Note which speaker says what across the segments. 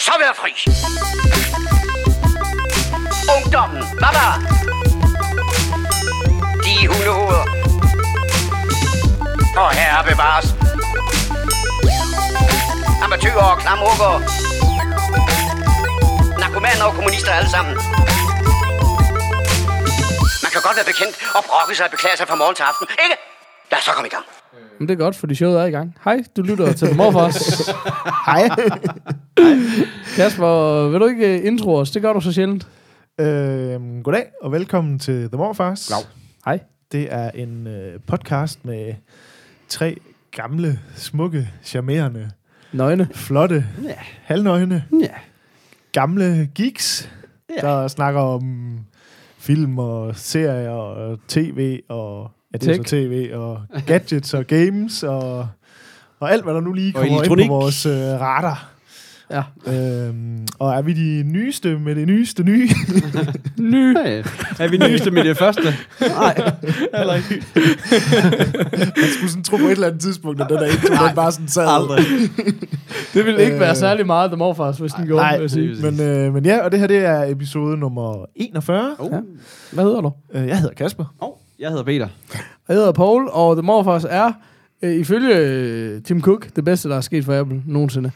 Speaker 1: så være fri. Ungdommen, baba. De hundehoveder. Og herre bevares. Amatøger og klamrukker. Narkomaner og kommunister alle sammen. Man kan godt være bekendt og brokke sig og beklage sig fra morgen til aften, ikke? Lad os så komme i gang.
Speaker 2: Men det er godt, fordi showet er i gang. Hej, du lytter til The Morfars.
Speaker 3: Hej.
Speaker 2: Kasper, vil du ikke uh, intro os? Det gør du så sjældent.
Speaker 3: øhm, goddag og velkommen til The Morfars.
Speaker 2: Glav. Hej.
Speaker 3: Det er en øh, podcast med tre gamle, smukke, charmerende,
Speaker 2: Nøgne.
Speaker 3: flotte,
Speaker 2: Ja.
Speaker 3: halvnøgne,
Speaker 2: Ja.
Speaker 3: gamle geeks,
Speaker 2: Ja.
Speaker 3: der snakker om film og serier og tv og ja, det er så tv og gadgets og games og, og alt, hvad der nu lige kommer ind på vores øh, radar.
Speaker 2: Ja.
Speaker 3: Øhm, og er vi de nyeste med det nyeste nye?
Speaker 2: Ny.
Speaker 4: Hey, er vi nyeste med det første? Nej, heller ikke.
Speaker 3: Man skulle sådan tro på et eller andet tidspunkt, at den der intro, den bare sådan sad.
Speaker 4: Aldrig.
Speaker 2: Det ville ikke være
Speaker 3: Øh.
Speaker 2: særlig meget The Morfars, hvis den gjorde,
Speaker 3: Nej,
Speaker 2: vil jeg sige.
Speaker 3: men, øh, men ja, og det her det er episode nummer 41.
Speaker 4: Oh.
Speaker 2: Ja. Hvad hedder du?
Speaker 3: Øh, jeg hedder Kasper.
Speaker 4: Oh, jeg hedder Peter.
Speaker 2: Jeg hedder Paul, og The Morfars er, øh, ifølge øh, Tim Cook, det bedste, der er sket for Apple nogensinde.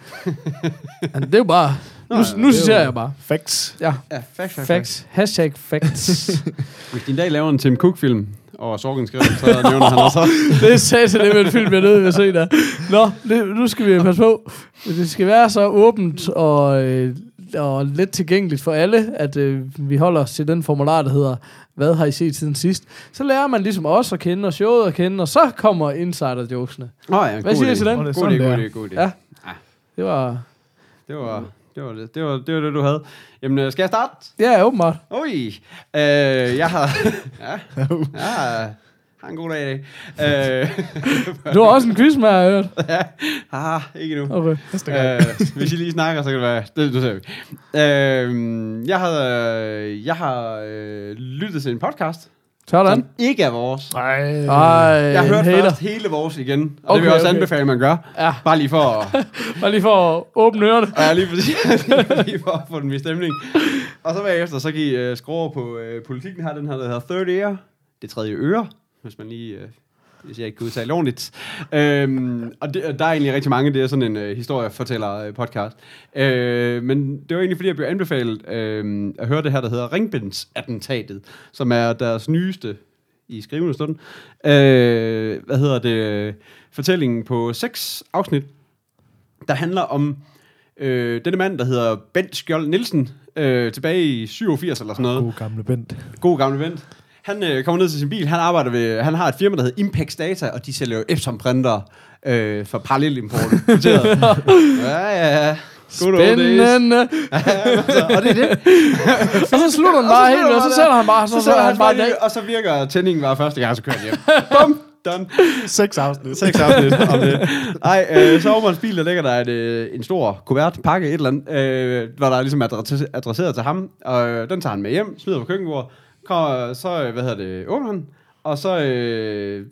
Speaker 2: Men det er jo bare... Nu,
Speaker 4: Nå, ja,
Speaker 2: nu
Speaker 4: det er
Speaker 2: citerer
Speaker 4: jo-
Speaker 2: jeg bare.
Speaker 3: Facts.
Speaker 2: Ja,
Speaker 4: Ja, facts,
Speaker 2: facts. Hashtag facts.
Speaker 4: Hvis din dag laver en Tim Cook-film, og Sorgen skriver, så nævner han også.
Speaker 2: det er satan, det med en film, jeg er nødt til at se der. Nå, det, nu skal vi passe på. Det skal være så åbent og, øh, og let tilgængeligt for alle, at øh, vi holder os til den formular, der hedder, hvad har I set siden sidst? Så lærer man ligesom os at kende, og showet at kende, og så kommer insider-jokesene.
Speaker 4: Åh oh, ja,
Speaker 2: Hvad siger I til den?
Speaker 3: Er
Speaker 4: God idé,
Speaker 3: sådan,
Speaker 4: god idé, god idé.
Speaker 2: Ja. Det var...
Speaker 4: Det var, det var det, det var, det var det, du havde. Jamen, øh, skal jeg starte?
Speaker 2: Ja, åbenbart.
Speaker 4: Ui. Øh, jeg har... ja, jeg har en god dag i dag. Øh,
Speaker 2: Du har også en quiz med, har jeg hørt.
Speaker 4: ja, ah, ikke nu.
Speaker 2: Okay.
Speaker 4: Øh, hvis I lige snakker, så kan det være... Det, det ser vi. Øh, jeg har, øh, jeg har øh, lyttet til en podcast,
Speaker 2: Sådan.
Speaker 4: som ikke er vores.
Speaker 3: Ej.
Speaker 2: Ej,
Speaker 4: Jeg har hørt
Speaker 2: hater.
Speaker 4: først hele vores igen, og okay, det vil jeg også
Speaker 2: okay.
Speaker 4: anbefale, man gør.
Speaker 2: Ja,
Speaker 4: Bare lige for at,
Speaker 2: bare lige for at åbne ørerne.
Speaker 4: ja, lige, præcis, lige for at få den i stemning. Og så bagefter, så kan I uh, skrue over på uh, politikken her, den her, der hedder Third Ear. Det tredje øre, hvis man lige... Uh, hvis jeg ikke kan udtale ordentligt. Øhm, og det, der er egentlig rigtig mange, det er sådan en uh, historiefortæller-podcast. Øh, men det var egentlig, fordi jeg blev anbefalet øh, at høre det her, der hedder Ringbinds-attentatet, som er deres nyeste i skrivende stund. Øh, hvad hedder det? Fortællingen på seks afsnit, der handler om øh, denne mand, der hedder Bent Skjold Nielsen, øh, tilbage i 87 eller sådan noget.
Speaker 3: God gamle Bent.
Speaker 4: God gamle Bent. Han øh, kommer ned til sin bil, han arbejder ved, han har et firma, der hedder Impex Data, og de sælger jo Epson printer øh, for parallelimport. ja, ja, ja. Good.
Speaker 2: Spændende.
Speaker 4: og det er det.
Speaker 2: Og så slutter han bare helt, og så sætter han bare, så,
Speaker 4: Så
Speaker 2: han bare dag.
Speaker 4: og så virker tændingen bare første gang, så kører han hjem. Bum, done.
Speaker 3: Seks afsnit.
Speaker 4: Seks afsnit om det. Ej, øh, så over hans bil, der ligger der et, øh, en stor kuvert pakke, et eller andet, øh, hvor der er ligesom adresse- adresseret til ham, og øh, den tager han med hjem, smider på køkkenbordet, kommer, så, øh, hvad hedder det, åbner han, og så, øh,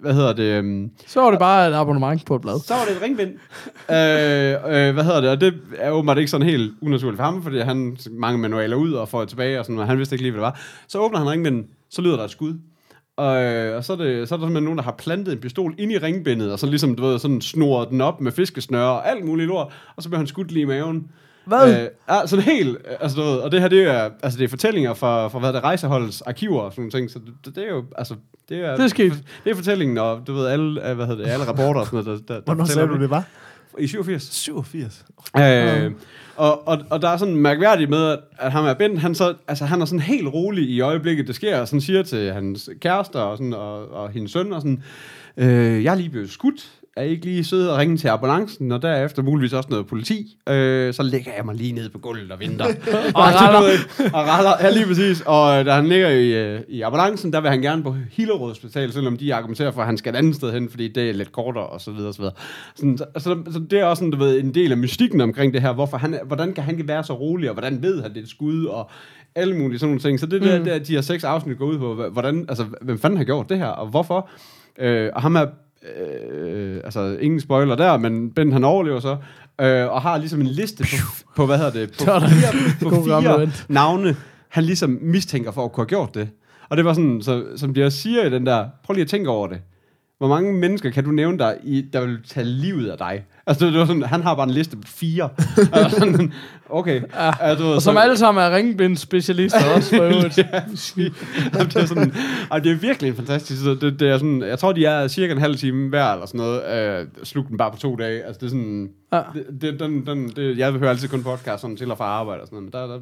Speaker 4: hvad hedder det, øh,
Speaker 2: Så var det bare et abonnement på et blad.
Speaker 4: så var det et ringbind. øh, øh, hvad hedder det? Og det er åbenbart ikke sådan helt unaturligt for ham, fordi han mange manualer ud og får det tilbage, og, sådan, og han vidste ikke lige, hvad det var. Så åbner han ringbinden, så lyder der et skud. Og, øh, og så, er det, så er der simpelthen nogen, der har plantet en pistol ind i ringbindet, og så ligesom, du ved, sådan snoret den op med fiskesnøre og alt muligt lort, og så bliver han skudt lige i maven.
Speaker 2: Hvad?
Speaker 4: Øh, ja, sådan helt, øh, altså du ved, og det her, det er, altså det er fortællinger fra, fra hvad det er, rejseholdets arkiver og sådan nogle ting, så det, det er jo, altså, det er,
Speaker 2: Det er sket.
Speaker 4: det er fortællingen, og du ved, alle, øh, hvad hedder det, alle rapporter og sådan noget, der, der, der
Speaker 3: Hvornår sagde du, det var?
Speaker 4: I 87.
Speaker 3: 87.
Speaker 4: Øh, og, og, og der er sådan mærkværdigt med, at, at ham er Bent, han, så, altså, han er sådan helt rolig i øjeblikket, det sker, og sådan siger til hans kærester og, sådan, og, og hendes søn, og sådan, øh, jeg er lige blevet skudt, er I ikke lige søde og ringe til ambulancen, og derefter muligvis også noget politi, øh, så lægger jeg mig lige ned på gulvet og venter. og,
Speaker 2: raller.
Speaker 4: og raller. Ja, lige præcis. Og øh, da han ligger i, øh, i ambulancen, der vil han gerne på Hillerød Hospital, selvom de argumenterer for, at han skal et andet sted hen, fordi det er lidt kortere, og så videre, og så videre. Sådan, så, så, så, det er også sådan, du ved, en del af mystikken omkring det her. Hvorfor han, hvordan kan han være så rolig, og hvordan ved han, det er et skud, og alle mulige sådan nogle ting. Så det er mm. der, der, de her seks afsnit går ud på, hvordan, altså, hvem fanden har gjort det her, og hvorfor? Øh, og ham er øh, altså ingen spoiler der, men Ben han overlever så, øh, og har ligesom en liste på, på hvad hedder det, på fire, på fire navne, han ligesom mistænker for at kunne have gjort det. Og det var sådan, så, som de også siger i den der, prøv lige at tænke over det. Hvor mange mennesker kan du nævne der, i, der vil tage livet af dig? Altså, det var sådan, han har bare en liste på fire. altså, sådan, okay.
Speaker 2: Ja,
Speaker 4: Altså,
Speaker 2: Og som
Speaker 4: så-
Speaker 2: alle sammen er ringbindsspecialister også for øvrigt.
Speaker 4: Ja, Jamen, det, er sådan, ej, det er virkelig fantastisk. Så det, det er sådan, jeg tror, de er cirka en halv time hver, eller sådan noget. Øh, slug den bare på to dage. Altså, det er sådan...
Speaker 2: Ja.
Speaker 4: Det, det, den, den, det, jeg hører altid kun podcast sådan til og fra arbejde og sådan noget, men der, der,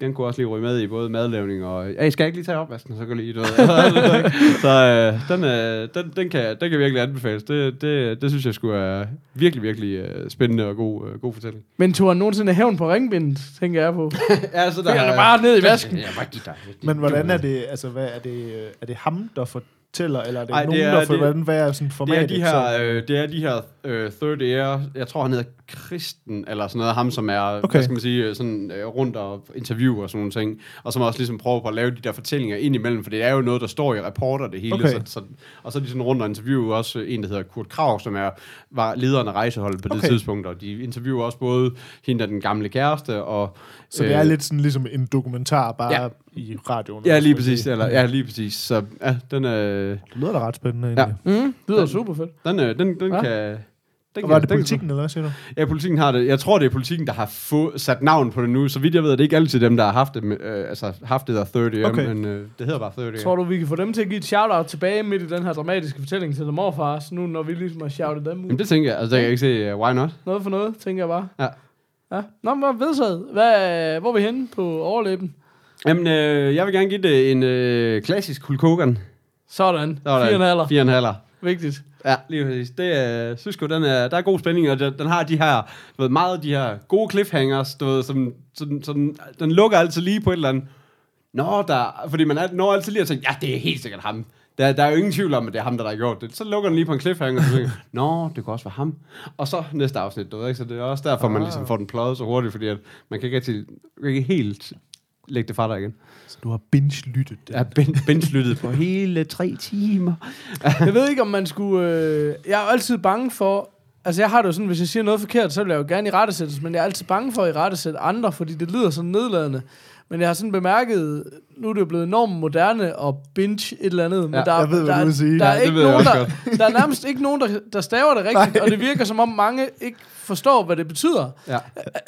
Speaker 4: den kunne også lige ryge med i både madlavning og... Hey, skal jeg ikke lige tage opvasken, så kan jeg lige... Du ved. så øh, den, øh, den, den, kan, den kan virkelig anbefales. Det, det, det synes jeg skulle er virkelig, virkelig øh, spændende og god, øh, god fortælling.
Speaker 2: Men tog han nogensinde hævn på ringbindet, tænker jeg på.
Speaker 4: ja, så
Speaker 2: han det bare ned i vasken?
Speaker 4: Ja, rigtig dejligt.
Speaker 3: Men hvordan er det, altså hvad er det, øh, er det ham, der fortæller, eller er det
Speaker 4: Ej,
Speaker 3: Ej,
Speaker 4: det
Speaker 3: nogen,
Speaker 4: er-
Speaker 3: der får,
Speaker 4: det-
Speaker 3: hvordan, hvad er sådan
Speaker 4: Det
Speaker 3: formatet?
Speaker 4: er de her, øh, det er de her øh, third air, jeg tror han hedder Kristen, eller sådan noget, ham som er, okay. Hvad skal man sige, øh, sådan øh, rundt og interview og sådan nogle ting, og som også ligesom prøver på at lave de der fortællinger ind imellem, for det er jo noget, der står i rapporter det hele,
Speaker 3: Okay.
Speaker 4: så, så, og så er de sådan rundt og interviewer også en, der hedder Kurt Krav, som er, var lederen af rejseholdet på det
Speaker 3: Okay.
Speaker 4: tidspunkt, og de interviewer også både hende og den gamle kæreste, og
Speaker 3: Så det er lidt sådan ligesom en dokumentar, bare
Speaker 4: Ja.
Speaker 3: ja. i radioen.
Speaker 4: Ja, lige præcis, eller, ja, lige præcis, så ja, den, øh,
Speaker 3: Det lyder da ret spændende.
Speaker 4: Ja.
Speaker 3: egentlig.
Speaker 2: Mm, det lyder
Speaker 4: Den-
Speaker 2: super fedt.
Speaker 4: den, øh, den, den
Speaker 2: Ja.
Speaker 4: kan... Den
Speaker 3: Og var det
Speaker 4: den
Speaker 3: politikken, eller hvad siger du?
Speaker 4: Ja, politikken har det. Jeg tror, det er politikken, der har få, sat navn på det nu. Så vidt jeg ved, er det ikke altid dem, der har haft det, øh, altså, haft det der 30
Speaker 3: Okay.
Speaker 4: men øh, det hedder bare 30
Speaker 2: Tror du, vi kan få dem til at give et shout-out tilbage midt i den her dramatiske fortælling til The Morfars, nu når vi ligesom har shoutet dem ud?
Speaker 4: Jamen, det tænker jeg. Altså, der kan jeg ikke se, uh, why not?
Speaker 2: Noget for noget, tænker jeg bare.
Speaker 4: Ja.
Speaker 2: Ja. Nå, men vedtaget? Hvad, hvor er vi henne på overlæben?
Speaker 4: Jamen, øh, jeg vil gerne give det en øh, klassisk Hulk Hogan.
Speaker 2: Sådan.
Speaker 4: Var
Speaker 2: Fire og en halver.
Speaker 4: Fire og en halver.
Speaker 2: Vigtigt.
Speaker 4: Ja, lige præcis. Det øh, synes jeg, den er, der er god spænding, og den, har de her, du ved, meget af de her gode cliffhangers, du ved, som, som, som, den lukker altid lige på et eller andet. Nå, der, fordi man er, når altid lige at tænke, ja, det er helt sikkert ham. Der, der er jo ingen tvivl om, at det er ham, der har gjort det. Så lukker den lige på en cliffhanger, og så tænker, nå, det kunne også være ham. Og så næste afsnit, du ved ikke? Så det er også derfor, man ligesom får den pløjet så hurtigt, fordi at man kan ikke, rigtig, ikke helt lægge det fra dig igen.
Speaker 3: Så du har binge-lyttet det.
Speaker 4: Jeg ben, benchlyttet på hele tre timer.
Speaker 2: Jeg ved ikke, om man skulle... Øh, jeg er altid bange for... Altså, jeg har det jo sådan, hvis jeg siger noget forkert, så vil jeg jo gerne i rettesættes, men jeg er altid bange for at i rettesætte andre, fordi det lyder sådan nedladende. Men jeg har sådan bemærket, nu er det jo blevet enormt moderne at binge et eller andet, men
Speaker 4: Ja,
Speaker 2: der,
Speaker 3: ved,
Speaker 2: der, der,
Speaker 4: Ja,
Speaker 2: er ikke nogen, der, der er nærmest ikke nogen, der, der staver det rigtigt,
Speaker 3: Nej.
Speaker 2: og det virker som om mange ikke forstår, hvad det betyder.
Speaker 4: Ja.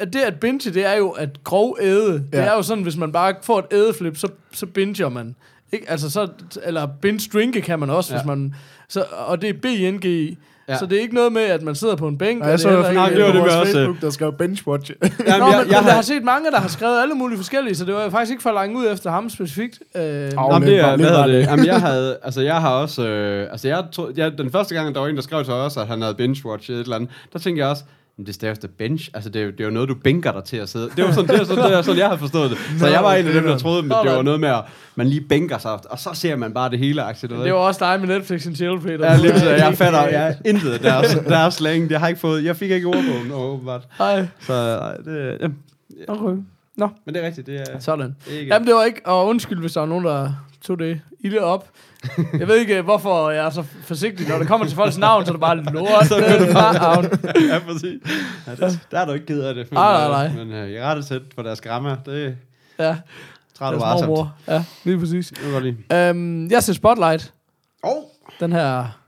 Speaker 2: Det at binge, det er jo at grov æde. Det
Speaker 3: Ja.
Speaker 2: er jo sådan, hvis man bare får et ædeflip, så, så binger man. Ikke? Altså så, eller binge drinke kan man også,
Speaker 4: Ja.
Speaker 2: hvis man... Så, og det er BNG.
Speaker 4: Ja.
Speaker 2: Så det er ikke noget med, at man sidder på en bænk.
Speaker 3: Nej, jeg
Speaker 2: det
Speaker 3: så jo
Speaker 2: heller ikke-
Speaker 4: det var
Speaker 3: på
Speaker 4: det,
Speaker 3: vores
Speaker 4: også-
Speaker 3: Facebook, der skrev binge-watch.
Speaker 4: Jamen,
Speaker 2: Nå,
Speaker 4: jeg,
Speaker 2: men,
Speaker 4: jeg,
Speaker 2: men jeg har
Speaker 4: har,
Speaker 2: set mange, der har skrevet alle mulige forskellige, så det var faktisk ikke for langt ud efter ham specifikt. Øh.
Speaker 4: Jamen, det er, hvad hedder det?
Speaker 3: det.
Speaker 4: Jamen, jeg havde, altså, jeg har også, øh, altså, jeg, tro, jeg, den første gang, der var en, der skrev til os, at han havde binge-watch et eller andet, der tænkte jeg også, men det staves til bench, altså det er, jo- det er jo noget, du bænker dig til at sidde. Det var sådan, det er sådan, det er sådan jeg har forstået det. Så jeg var en af dem, der troede, at det var noget med, at man lige bænker sig, og så ser man bare det hele aktiet.
Speaker 2: det var også dig med Netflix and chill, Peter.
Speaker 4: Ja, lige så jeg fatter, jeg intet deres, deres slang. Det har jeg ikke fået. Jeg fik ikke ordbogen, åbenbart.
Speaker 2: Hej.
Speaker 4: Så ej, det, ja.
Speaker 2: Okay. Nå,
Speaker 4: Men det er rigtigt, det er,
Speaker 2: sådan.
Speaker 4: det er ikke...
Speaker 2: Jamen, det var ikke... Og undskyld, hvis der var nogen, der tog det ilde op. Jeg ved ikke, hvorfor jeg er så forsigtig. Når det kommer til folks navn, så er det bare lort.
Speaker 4: Så kan du bare-
Speaker 2: navn.
Speaker 4: ja, præcis. Ja, det, der er du ikke ked af det. Men,
Speaker 2: Nej, nej,
Speaker 4: øh,
Speaker 2: nej.
Speaker 4: Men uh, i rette sæt for deres grammer, det
Speaker 2: Ja,
Speaker 4: træder du
Speaker 2: deres
Speaker 4: varsomt.
Speaker 2: mormor. Ja, lige præcis.
Speaker 4: Det jeg godt lide.
Speaker 2: Øhm, jeg ser Spotlight.
Speaker 4: Oh.
Speaker 2: Den her...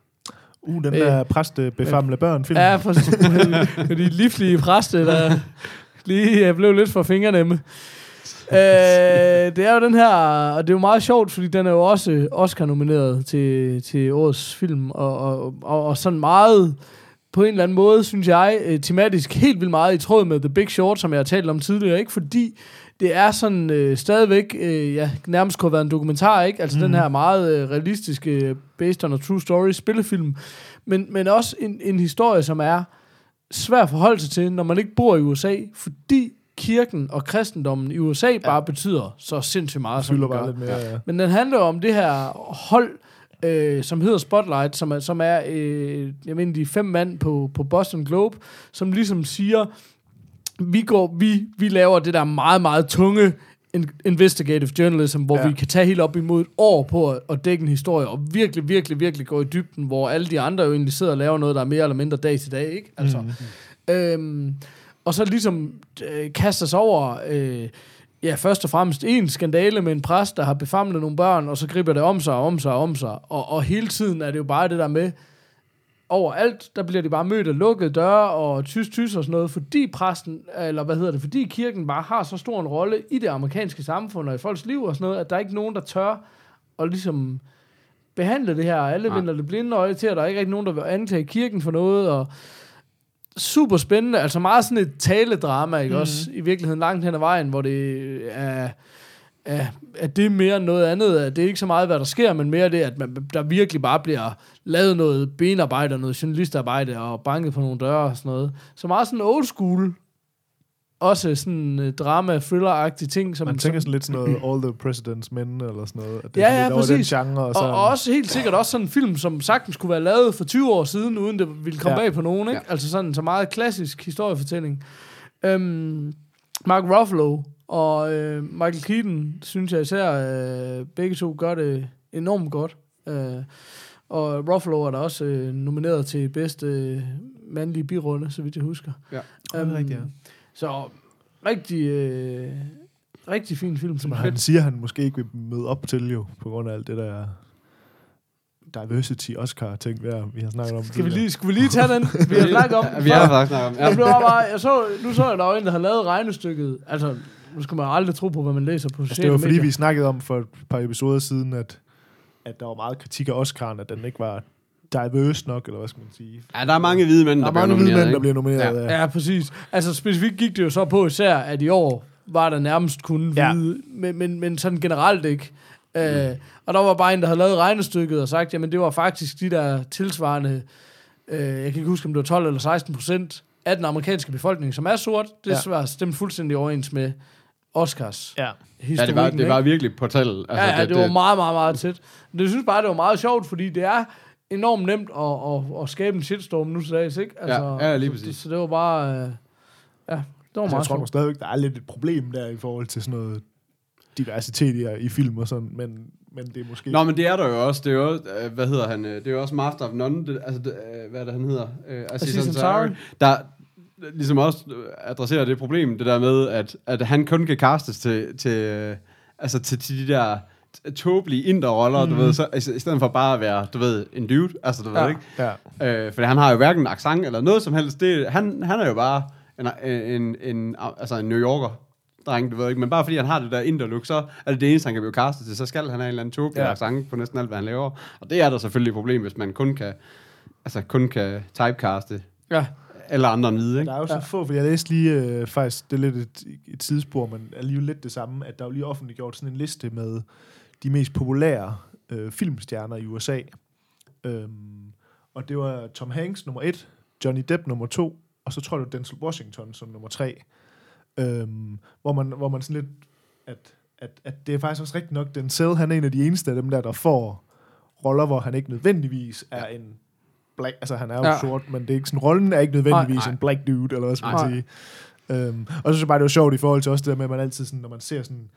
Speaker 3: Uh, den
Speaker 2: Øh.
Speaker 3: der præstebefamle børn film.
Speaker 2: Ja, for, de livlige præste, der lige øh, blev lidt for fingernemme. Øh, det er jo den her, og det er jo meget sjovt, fordi den er jo også Oscar-nomineret til, til årets film, og, og, og, og sådan meget, på en eller anden måde, synes jeg, øh, tematisk helt vildt meget i tråd med The Big Short, som jeg har talt om tidligere, ikke fordi det er sådan øh, stadigvæk, øh, ja, nærmest kunne have været en dokumentar, ikke? Altså mm. den her meget øh, realistiske, based on a true story spillefilm, men, men også en, en historie, som er svær at forholde sig til, når man ikke bor i USA, fordi kirken og kristendommen i USA ja. bare betyder så sindssygt meget, som den gør.
Speaker 3: lidt mere. Ja.
Speaker 2: Men den handler om det her hold, øh, som hedder Spotlight, som er, som er øh, jeg mener, de fem mand på, på Boston Globe, som ligesom siger, vi, går, vi, vi laver det der meget, meget tunge in- investigative journalism, hvor
Speaker 3: Ja.
Speaker 2: vi kan tage helt op imod et år på at, at dække en historie, og virkelig, virkelig, virkelig gå i dybden, hvor alle de andre jo egentlig sidder og laver noget, der er mere eller mindre dag til dag, ikke? Altså, mm. øhm, og så ligesom øh, kaster sig over, øh, ja, først og fremmest en skandale med en præst, der har befamlet nogle børn, og så griber det om sig og om sig og om sig, og, og hele tiden er det jo bare det der med, overalt, der bliver de bare mødt af lukkede døre og tys tys og sådan noget, fordi præsten, eller hvad hedder det, fordi kirken bare har så stor en rolle i det amerikanske samfund og i folks liv og sådan noget, at der er ikke nogen, der tør at ligesom behandle det her. Alle
Speaker 4: Nej.
Speaker 2: vender det blinde øje til, og der er ikke rigtig nogen, der vil anklage kirken for noget, og super spændende, altså meget sådan et taledrama, ikke mm. også, i virkeligheden langt hen ad vejen, hvor det er, er, er det mere end noget andet, at det er ikke så meget, hvad der sker, men mere det, at man, der virkelig bare bliver lavet noget benarbejde, og noget journalistarbejde, og banket på nogle døre og sådan noget. Så meget sådan old school, også sådan uh, drama, thriller-agtige ting, som,
Speaker 3: Man tænker sådan lidt sådan noget All the President's Men, eller sådan noget. At det
Speaker 2: Ja,
Speaker 3: er sådan
Speaker 2: ja,
Speaker 3: lidt over
Speaker 2: præcis.
Speaker 3: Den genre, og,
Speaker 2: og,
Speaker 3: så,
Speaker 2: og også helt sikkert også sådan en film, som sagtens kunne være lavet for 20 år siden, uden det ville komme
Speaker 3: Ja.
Speaker 2: bag på nogen, ikke?
Speaker 4: Ja.
Speaker 2: Altså sådan så meget klassisk historiefortælling. Øhm, Mark Ruffalo og øh, Michael Keaton, synes jeg især, øh, begge to gør det enormt godt. Øh, og Ruffalo er da også øh, nomineret til bedste øh, mandlige birunde, så vidt jeg husker.
Speaker 4: Ja.
Speaker 3: det er rigtigt, ja.
Speaker 2: Så rigtig, øh, rigtig fin film.
Speaker 3: som han siger, han måske ikke vil møde op til jo, på grund af alt det der diversity Oscar-ting, der, vi har snakket om.
Speaker 2: Skal vi lige, skulle vi lige tage den? Vi har snakket om den
Speaker 4: Vi har faktisk snakket om.
Speaker 2: Jeg blev bare, jeg så, nu så jeg, der var en, der havde lavet regnestykket. Altså, nu skal man aldrig tro på, hvad man læser på
Speaker 3: Altså, det var fordi,
Speaker 2: medier.
Speaker 3: vi snakkede om for et par episoder siden, at, at der var meget kritik af Oscar'en, at den ikke var diverse nok, eller hvad skal man sige.
Speaker 4: Ja, der er mange hvide mænd,
Speaker 3: Der
Speaker 4: der,
Speaker 3: er
Speaker 4: bliver
Speaker 3: mange hvide
Speaker 4: nomineret,
Speaker 3: mænd, der bliver nomineret. Ja.
Speaker 2: Ja, præcis. Altså, specifikt gik det jo så på især, at i år var der nærmest kun
Speaker 3: Ja.
Speaker 2: hvide, men, men, men sådan generelt ikke. Mm. Øh, og der var bare en, der havde lavet regnestykket og sagt, jamen det var faktisk de der tilsvarende, øh, jeg kan ikke huske, om det var 12 eller 16 procent af den amerikanske befolkning, som er sort, det
Speaker 3: Ja.
Speaker 2: ja. var stemt fuldstændig overens med Oscars
Speaker 3: ja.
Speaker 4: Ja, det var, det var virkelig på tal. Altså,
Speaker 2: ja, ja, det, det var meget, meget, meget tæt. Men jeg synes bare, det var meget sjovt, fordi det er enormt nemt at, at, at skabe en shitstorm nu til dags, ikke? Altså,
Speaker 4: Ja, ja, lige
Speaker 2: så,
Speaker 4: præcis.
Speaker 2: Så, så det var bare... Øh, ja, det var
Speaker 3: Altså,
Speaker 2: meget
Speaker 3: jeg tror nok stadigvæk, der er lidt et problem der i forhold til sådan noget diversitet i, i film og sådan, men, men det er måske...
Speaker 4: Nå, men det er der jo også. Det er jo øh, hvad hedder han? øh, Det er jo også Master of None. Det, altså, det, øh, hvad er det, han hedder? Øh, Aziz Ansari. Der ligesom også adresserer det problem, det der med, at, at han kun kan castes til, til, altså til, til de der tåbelige indre-roller, mm. du ved, så, altså, i stedet for bare at være, du ved, en dude, altså du ja. ved ikke,
Speaker 3: Ja.
Speaker 4: Øh, for han har jo hverken accent eller noget som helst. Det, han, han er jo bare en, en, en, altså en New Yorker dreng, du ved ikke. Men bare fordi han har det der indre look, så er det det eneste, han kan blive castet til. Så skal han have en eller anden tåbelig
Speaker 3: Ja.
Speaker 4: accent på næsten alt, hvad han laver. Og det er der selvfølgelig et problem, hvis man kun kan, altså kun kan typecaste
Speaker 2: Ja,
Speaker 4: alle andre end hvide,
Speaker 3: Der
Speaker 4: ikke?
Speaker 3: er jo så
Speaker 2: Ja.
Speaker 3: få, for jeg læste lige, øh, faktisk, det er lidt et, et tidsspor, men alligevel lidt det samme, at der er jo lige offentliggjort sådan en liste med de mest populære øh, filmstjerner i USA. Øhm, og det var Tom Hanks nummer et, Johnny Depp nummer to, og så tror jeg, det var Denzel Washington som nummer tre. Øhm, hvor, man, hvor man sådan lidt, at, at, at det er faktisk også rigtigt nok, Denzel, han er en af de eneste af dem der, der får roller, hvor han ikke nødvendigvis er en black, altså han er jo ja.
Speaker 2: Ja.
Speaker 3: sort, men det er ikke sådan, rollen er ikke nødvendigvis
Speaker 4: Nej.
Speaker 3: en black dude, eller hvad skal man
Speaker 2: Nej.
Speaker 3: sige. Øhm, og så synes jeg bare, det var sjovt i forhold til også det der med, at man altid sådan, når man ser sådan,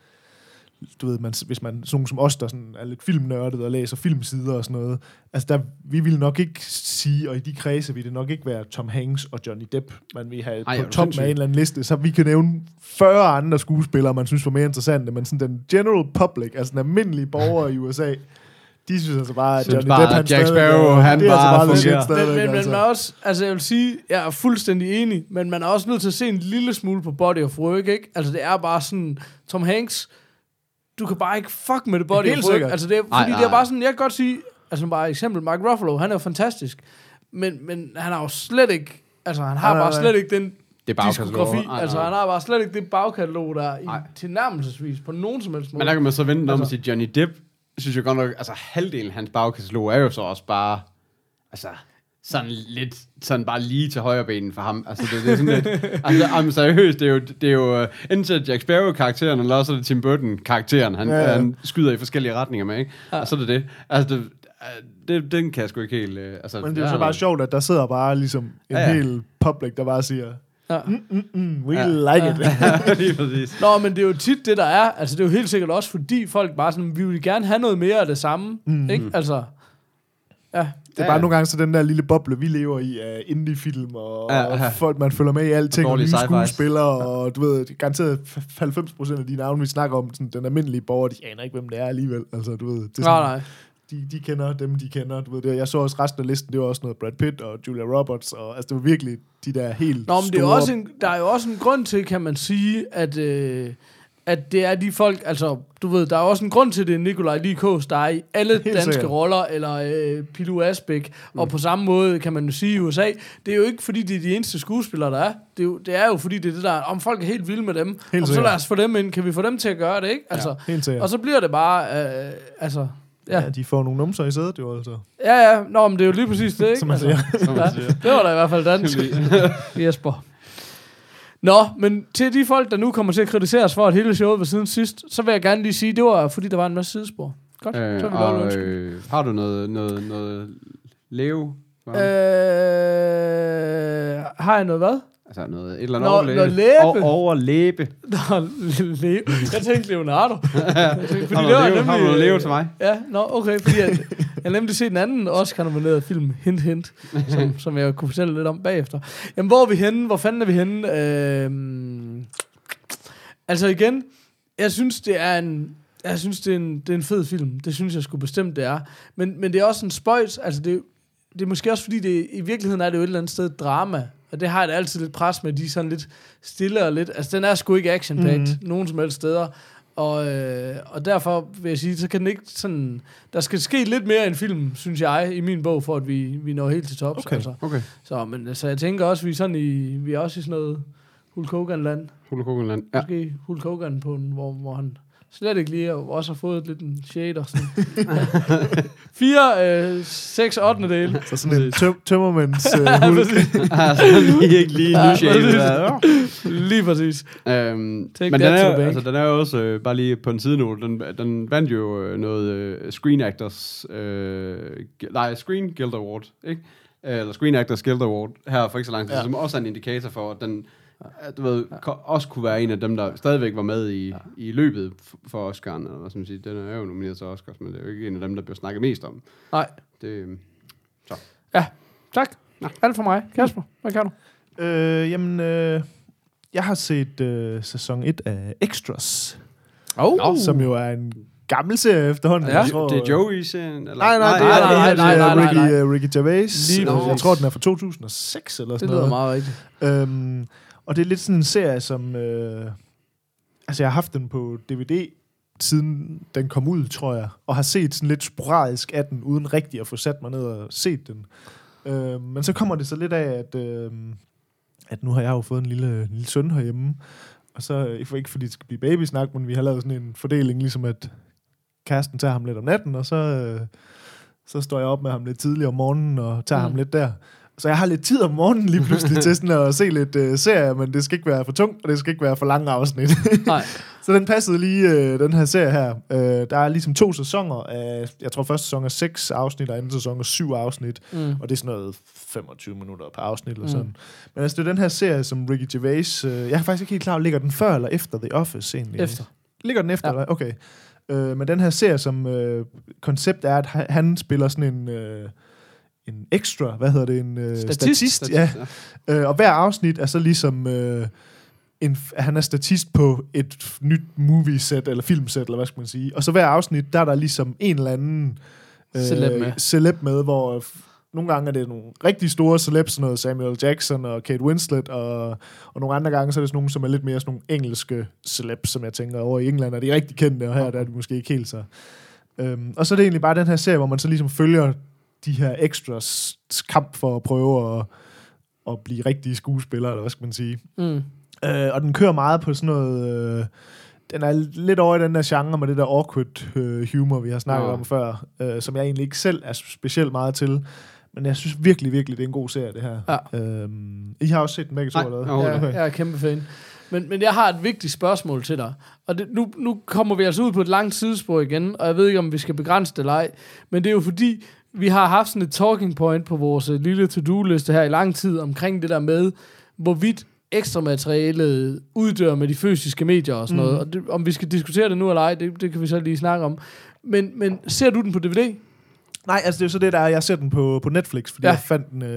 Speaker 3: du ved, man, hvis man, sådan nogen som os, der sådan er lidt filmnørdet og læser filmsider og sådan noget, altså der, vi vil nok ikke sige, og i de kredse vil det nok ikke være Tom Hanks og Johnny Depp, man vil have
Speaker 4: Ej,
Speaker 3: på toppen af en eller anden liste, så vi kan nævne 40 andre skuespillere, man synes var mere interessante, men sådan den general public, altså den almindelige borger i USA, de synes altså bare, at Johnny
Speaker 4: bare,
Speaker 3: Depp, han
Speaker 4: at Jack Sparrow, han
Speaker 3: det er altså
Speaker 4: bare
Speaker 3: bare
Speaker 4: fungerer.
Speaker 3: stadigvæk,
Speaker 2: men, men, men
Speaker 3: altså.
Speaker 2: man er også, altså jeg vil sige, jeg er fuldstændig enig, men man er også nødt til at se en lille smule på body of work, ikke? Altså det er bare sådan, Tom Hanks, du kan bare ikke fuck med det body
Speaker 3: Helt sikkert.
Speaker 2: Altså det er, fordi
Speaker 4: Nej,
Speaker 2: det er bare sådan, jeg kan godt sige, altså bare eksempel, Mark Ruffalo, han er jo fantastisk, men, men han har jo slet ikke, altså han har
Speaker 3: nej,
Speaker 2: bare slet ikke den
Speaker 4: Det er
Speaker 2: diskografi,
Speaker 4: Nej,
Speaker 2: altså han har bare slet ikke det bagkatalog, der er i tilnærmelsesvis på nogen som helst måde.
Speaker 4: Men der kan man så vente om
Speaker 2: Altså-
Speaker 4: sige, Johnny Depp, synes jeg godt nok, altså halvdelen af hans bagkatalog er jo så også bare, altså sådan lidt, sådan bare lige til højre benen for ham. Altså det, det er sådan lidt, altså jamen, seriøst, det er jo, det er jo uh, enten Jack Sparrow-karakteren, eller også er det Tim Burton-karakteren, han,
Speaker 3: Ja,
Speaker 4: ja,
Speaker 3: ja.
Speaker 4: ja. han skyder i forskellige retninger med, ikke?
Speaker 2: Ja.
Speaker 4: Ja. Og så er det det. Altså det, øh, det, den kan jeg sgu ikke helt, uh, altså.
Speaker 3: Men det er jo så bare
Speaker 4: noget-
Speaker 3: sjovt, at der sidder bare ligesom en ja,
Speaker 4: Ja,
Speaker 3: ja.
Speaker 4: ja.
Speaker 3: hel public, der bare siger,
Speaker 2: Ja.
Speaker 3: Mm, we like it.
Speaker 4: Lige præcis.
Speaker 2: Nå, men det er jo tit det, der er. Altså, det er jo helt sikkert også, fordi folk bare sådan, vi vil gerne have noget mere af det samme. Mm. Ikke? Altså, ja.
Speaker 3: Det er
Speaker 4: Ja,
Speaker 3: bare
Speaker 4: ja.
Speaker 3: nogle gange så den der lille boble, vi lever i af indie-film, og,
Speaker 4: Ja,
Speaker 3: ja,
Speaker 4: ja.
Speaker 3: og folk, man følger med i alting,
Speaker 4: Og
Speaker 3: og, nye skuespillere, og du ved, garanteret f- 90% af de navne, vi snakker om, sådan, den almindelige borger, de aner ikke, hvem det er alligevel. Altså, du ved, det er
Speaker 2: Nej,
Speaker 3: sådan,
Speaker 2: nej.
Speaker 3: De, de kender dem, de kender. Du ved, det, jeg så også resten af listen, det var også noget Brad Pitt og Julia Roberts, og altså, det var virkelig de der helt
Speaker 2: Nå, men det er
Speaker 3: store...
Speaker 2: også en, der er jo også en grund til, kan man sige, at, øh, at det er de folk, altså, du ved, der er også en grund til, det Nikolaj Likos, der er i alle
Speaker 3: Helt
Speaker 2: danske
Speaker 3: sikkert.
Speaker 2: roller, eller øh, Pilu Asbæk, mm. og på samme måde kan man jo sige i USA, det er jo ikke, fordi det er de eneste skuespillere, der er. Det er jo, det er jo fordi, det er det der, om folk er helt vilde med dem,
Speaker 3: Helt
Speaker 2: og så lad os få dem ind, kan vi få dem til at gøre det, ikke? Altså,
Speaker 3: Helt sikkert.
Speaker 2: og så bliver det bare, øh, altså,
Speaker 3: ja.
Speaker 2: ja.
Speaker 3: ja, de får nogle numser i sædet, jo altså.
Speaker 2: Ja, ja, nå, men det er jo lige præcis det, ikke?
Speaker 3: Som man
Speaker 2: altså,
Speaker 3: siger.
Speaker 4: Som man siger.
Speaker 2: det var da i hvert fald dansk. Jesper. Nå, men til de folk, der nu kommer til at kritisere os for, at hele showet var siden sidst, så vil jeg gerne lige sige, det var fordi, der var en masse sidespor. Godt,
Speaker 4: Øh,
Speaker 2: så er vi at
Speaker 4: og, øh, har du noget, noget, noget leve?
Speaker 2: Øh, har jeg noget hvad?
Speaker 4: Altså noget, et eller
Speaker 2: Nå,
Speaker 4: andet overlæbe.
Speaker 2: noget læbe.
Speaker 4: O- overlæbe.
Speaker 2: Nå, Leo. Jeg tænkte Leonardo. Tænkte,
Speaker 4: Har du noget leve, har du noget leve til mig?
Speaker 2: Ja, nå, okay, fordi jeg, jeg har nemlig set en anden Oscar-nomineret film, Hint Hint, som, som jeg kunne fortælle lidt om bagefter. Jamen, hvor er vi henne? Hvor fanden er vi henne? Øhm, altså igen, jeg synes, det er en... Jeg synes, det er, en, det er en fed film. Det synes jeg skulle bestemt, det er. Men, men det er også en spøjs. Altså, det, det er måske også, fordi det, i virkeligheden er det jo et eller andet sted drama. Og det har jeg da altid lidt pres med. De er sådan lidt stille og lidt... Altså, den er sgu ikke action mm. Nogen som helst steder. Og, øh, og derfor vil jeg sige, så kan den ikke sådan... Der skal ske lidt mere end film, synes jeg, i min bog, for at vi, vi når helt til tops.
Speaker 3: Okay.
Speaker 2: Altså.
Speaker 4: Okay.
Speaker 2: Så, men, så jeg tænker også, vi er, sådan i, vi er også i sådan noget Hulk Hogan-land.
Speaker 4: Hula Kogeland. Ja.
Speaker 2: Ja. Måske Hulk Hogan på en, hvor, hvor han slet ikke lige og også har fået lidt en shader. Sådan. Fire, øh, seks, ottende dele.
Speaker 3: Så sådan en tøm- tømmermænds
Speaker 2: Ja,
Speaker 3: hul.
Speaker 2: præcis.
Speaker 4: altså, lige ikke lige
Speaker 2: Ja,
Speaker 4: nu der.
Speaker 2: Lige præcis.
Speaker 4: Øhm,
Speaker 2: Take
Speaker 4: men den er, altså, den er jo også, øh, bare lige på en sidenote, den, den vandt jo øh, noget øh, Screen Actors, øh, nej, Screen Guild Award, ikke? Øh, Eller Screen Actors Guild Award, her for ikke så lang tid,
Speaker 2: Ja.
Speaker 4: som også er en indikator for, at den du ved, ko- også kunne være en af dem, der stadigvæk var med i, ja. i løbet for Oscar'en, eller hvad skal man sige. Den er jo nomineret til Oscars, men det er jo ikke en af dem, der bliver snakket mest om.
Speaker 2: Nej.
Speaker 4: Det, øh,
Speaker 2: Tak. Alt for mig. Kasper, hvad kan du?
Speaker 3: Øh, jamen, øh, jeg har set øh, sæson 1 af Extras,
Speaker 2: Oh.
Speaker 3: som jo er en gammel serie efterhånden.
Speaker 2: Ja.
Speaker 3: Jeg tror,
Speaker 4: det er Joey-serien? Eller?
Speaker 3: Nej, nej, det
Speaker 2: nej,
Speaker 3: er,
Speaker 2: nej, nej,
Speaker 3: det
Speaker 2: nej, nej, nej,
Speaker 3: Ricky,
Speaker 2: nej.
Speaker 3: uh, Ricky Gervais.
Speaker 2: Lige
Speaker 3: Øh, Jeg tror, den er fra 2006 eller
Speaker 2: Det
Speaker 3: sådan
Speaker 2: lyder
Speaker 3: noget.
Speaker 2: meget rigtigt.
Speaker 3: Øhm, og det er lidt sådan en serie, som... Øh, altså, jeg har haft den på DVD, siden den kom ud, tror jeg. Og har set sådan lidt sporadisk af den, uden rigtig at få sat mig ned og set den. Øh, men så kommer det så lidt af, at, øh, at nu har jeg jo fået en lille, lille søn herhjemme. Og så, øh, ikke for- ikke fordi det skal blive babysnak, men vi har lavet sådan en fordeling, ligesom at kæresten tager ham lidt om natten, og så, øh, så står jeg op med ham lidt tidligt om morgenen og tager
Speaker 2: mm.
Speaker 3: ham lidt der. Så jeg har lidt tid om morgenen lige pludselig til sådan at se lidt uh, serier, men det skal ikke være for tungt, og det skal ikke være for lange afsnit.
Speaker 2: Nej.
Speaker 3: så den passede lige, uh, den her serie her. Uh, der er ligesom to sæsoner af, jeg tror første sæson er seks afsnit, og anden sæson er syv afsnit,
Speaker 2: Mm.
Speaker 3: og det er sådan noget 25 minutter per afsnit eller
Speaker 2: Mm.
Speaker 3: sådan. Men altså, det er den her serie, som Ricky Gervais, uh, jeg er faktisk ikke helt klar, ligger den før eller efter The Office egentlig?
Speaker 2: Efter.
Speaker 3: Ligger den efter?
Speaker 2: Ja.
Speaker 3: Okay. Øh, men den her serie, som øh, koncept er, at han- han spiller sådan en, øh, en ekstra, hvad hedder det, en øh,
Speaker 2: Statist.
Speaker 3: statist, ja. Øh, og hver afsnit er så ligesom, øh, en, han er statist på et nyt movie-set, eller filmsæt, eller hvad skal man sige. Og så hver afsnit, der er der ligesom en eller anden
Speaker 2: Celeb med.
Speaker 3: celeb med hvor øh, nogle gange er det nogle rigtig store celebs, sådan noget Samuel Jackson og Kate Winslet, og, og nogle andre gange så er det sådan nogle, som er lidt mere sådan nogle engelske celebs, som jeg tænker over i England er de rigtig kendte, og her der er de måske ikke helt så. Øhm, og så er det egentlig bare den her serie, hvor man så ligesom følger de her extras kamp for at prøve at, at blive rigtige skuespillere, eller hvad skal man sige.
Speaker 2: Mm.
Speaker 3: Øh, og den kører meget på sådan noget... Øh, den er lidt over i den der genre med det der awkward øh, humor, vi har snakket
Speaker 4: Nå.
Speaker 3: om før, øh, som jeg egentlig ikke selv er specielt meget til. Men jeg synes virkelig, virkelig, det er en god serie, det her.
Speaker 2: Ja.
Speaker 3: Øhm, I har også set den begge to, eller hvad?
Speaker 2: Ja,
Speaker 3: okay.
Speaker 2: jeg er kæmpe fan. Men, men jeg har et vigtigt spørgsmål til dig. Og det, nu, nu kommer vi altså ud på et langt sidespor igen, og jeg ved ikke, om vi skal begrænse det eller ej. Men det er jo fordi, vi har haft sådan et talking point på vores øh, lille to-do-liste her i lang tid omkring det der med, hvorvidt ekstra materiale uddør med de fysiske medier og sådan mm. noget. Og det, om vi skal diskutere det nu eller ej, det, det kan vi så lige snakke om. Men, men ser du den på DVD?
Speaker 3: Nej, altså det er jo så det, der er, jeg ser den på, på Netflix, fordi
Speaker 2: Ja.
Speaker 3: ja. jeg fandt den... Øh,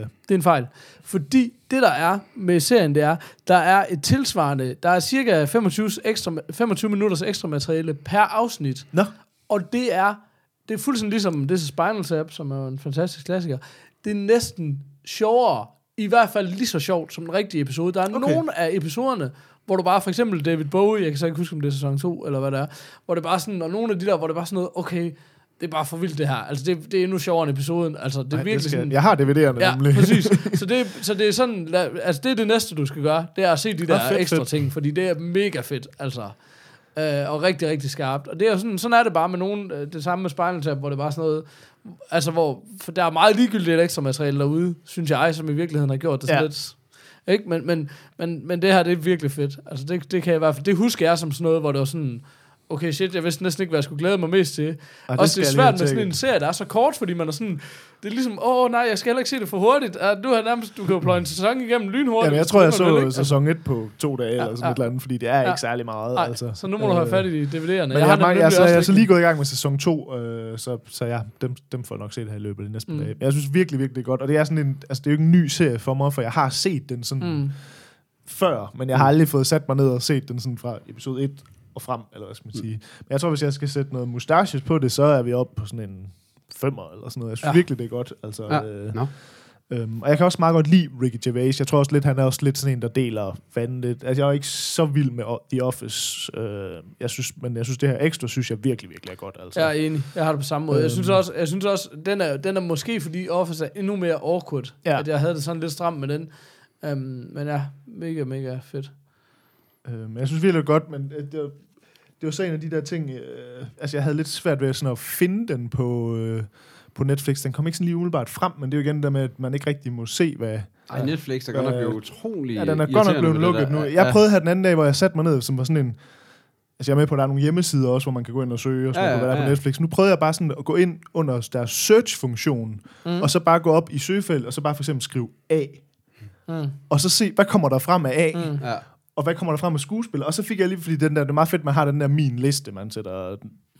Speaker 2: Det er en fejl. Fordi det, der er med serien, det er, der er et tilsvarende, der er cirka 25, ekstra, 25 minutters ekstra materiale per afsnit.
Speaker 3: Nå,
Speaker 2: Og det er, det er fuldstændig ligesom This is Spinal Tap, som er en fantastisk klassiker. Det er næsten sjovere, i hvert fald lige så sjovt som den rigtige episode. Der er okay. Nogle af episoderne, hvor du bare, for eksempel David Bowie, jeg kan så ikke huske, om det er sæson 2, eller hvad det er, hvor det bare sådan, og nogle af de der, hvor det bare sådan noget, okay, det er bare for vildt det her. Altså, det, det er endnu sjovere end episoden. Altså, det er
Speaker 3: ej,
Speaker 2: virkelig
Speaker 3: det
Speaker 2: sådan...
Speaker 3: skal, jeg har DVD'erne
Speaker 2: Ja,
Speaker 3: nemlig.
Speaker 2: præcis. Så det, så det er sådan, altså det er det næste, du skal gøre, det er at se de der
Speaker 3: fedt,
Speaker 2: ekstra
Speaker 3: fedt.
Speaker 2: ting, fordi det er mega fedt, altså. Øh, og rigtig, rigtig skarpt. Og det er jo sådan, sådan er det bare med nogen, øh, det samme med Spinal Tap, hvor det bare sådan noget, altså hvor, for der er meget ligegyldigt ekstra materiale derude, synes jeg, som i virkeligheden har gjort det sådan
Speaker 3: Ja.
Speaker 2: lidt, ikke? Men, men, men, men det her, det er virkelig fedt. Altså det, det kan jeg i hvert fald, det husker jeg som sådan noget, hvor det var sådan, okay shit, jeg vidste næsten ikke, hvad jeg skulle glæde mig mest til.
Speaker 3: Ej,
Speaker 2: Også det er svært med sådan en serie, der er så kort, fordi man er sådan, det er ligesom, åh oh, nej, jeg skal heller ikke se det for hurtigt. Uh, du har nærmest, du kan jo pløje en sæson igennem lynhurtigt.
Speaker 3: Jamen, jeg tror, jeg så
Speaker 2: ikke.
Speaker 3: sæson 1 på to dage,
Speaker 2: Ja,
Speaker 3: eller sådan
Speaker 2: ja.
Speaker 3: et eller andet, fordi det er
Speaker 2: Ja.
Speaker 3: ikke særlig meget.
Speaker 2: Nej,
Speaker 3: altså.
Speaker 2: så nu må du have fat i DVD'erne.
Speaker 3: Men jeg, jeg,
Speaker 2: har dem
Speaker 3: jeg, så,
Speaker 2: også
Speaker 3: jeg er så lige gået i gang med sæson 2, øh, så, så ja, dem, dem får jeg nok set her i løbet af de næste
Speaker 2: Mm.
Speaker 3: dage. Men jeg synes virkelig, virkelig godt. Og det er sådan en, altså det er jo ikke en ny serie for mig, for jeg har set den sådan
Speaker 2: mm.
Speaker 3: før, men jeg har aldrig fået sat mig ned og set den sådan fra episode 1 og frem, eller hvad skal man sige. Men jeg tror, hvis jeg skal sætte noget mustaches på det, så er vi oppe på sådan en femmer eller sådan noget. Jeg synes
Speaker 2: Ja.
Speaker 3: virkelig, det er godt. Altså,
Speaker 4: Ja.
Speaker 3: øh,
Speaker 4: Nå.
Speaker 3: Øhm, og jeg kan også meget godt lide Ricky Gervais. Jeg tror også lidt, han er også lidt sådan en, der deler vandet lidt. Altså, jeg er ikke så vild med The Office. Øh, jeg synes, men jeg synes, det her ekstra, synes jeg virkelig, virkelig er godt. Altså.
Speaker 2: Jeg er enig. Jeg har det på samme måde. Jeg
Speaker 3: Øhm.
Speaker 2: synes også, jeg synes også den, er, den er måske, fordi Office er endnu mere awkward,
Speaker 3: Ja.
Speaker 2: at jeg havde det sådan lidt stramt med den. Um, men ja, mega, mega fedt.
Speaker 3: Øh, men jeg synes virkelig, det er godt, men øh, det var, det var så en af de der ting, øh, altså jeg havde lidt svært ved sådan at finde den på, øh, på Netflix. Den kom ikke sådan lige umiddelbart frem, men det er jo igen det der med, at man ikke rigtig må se, hvad...
Speaker 4: Ej, Netflix er godt nok blevet utrolig
Speaker 3: Ja, den er godt nok blevet lukket nu. Jeg prøvede her den anden dag, hvor jeg satte mig ned, som var sådan en... Altså jeg er med på, at der er nogle hjemmesider også, hvor man kan gå ind og søge og sådan
Speaker 4: Ja,
Speaker 3: ja, noget,
Speaker 4: ja,
Speaker 3: hvad der er
Speaker 4: ja.
Speaker 3: på Netflix. Nu prøvede jeg bare sådan at gå ind under deres search-funktion,
Speaker 2: Mm.
Speaker 3: og så bare gå op i søgefelt, og så bare for eksempel skrive A.
Speaker 2: Mm.
Speaker 3: Og så se, hvad kommer der frem af A. Mm.
Speaker 4: Ja.
Speaker 3: Og hvad kommer der frem af skuespil. Og så fik jeg lige, fordi den der, det er meget fedt, man har den der min liste, man sætter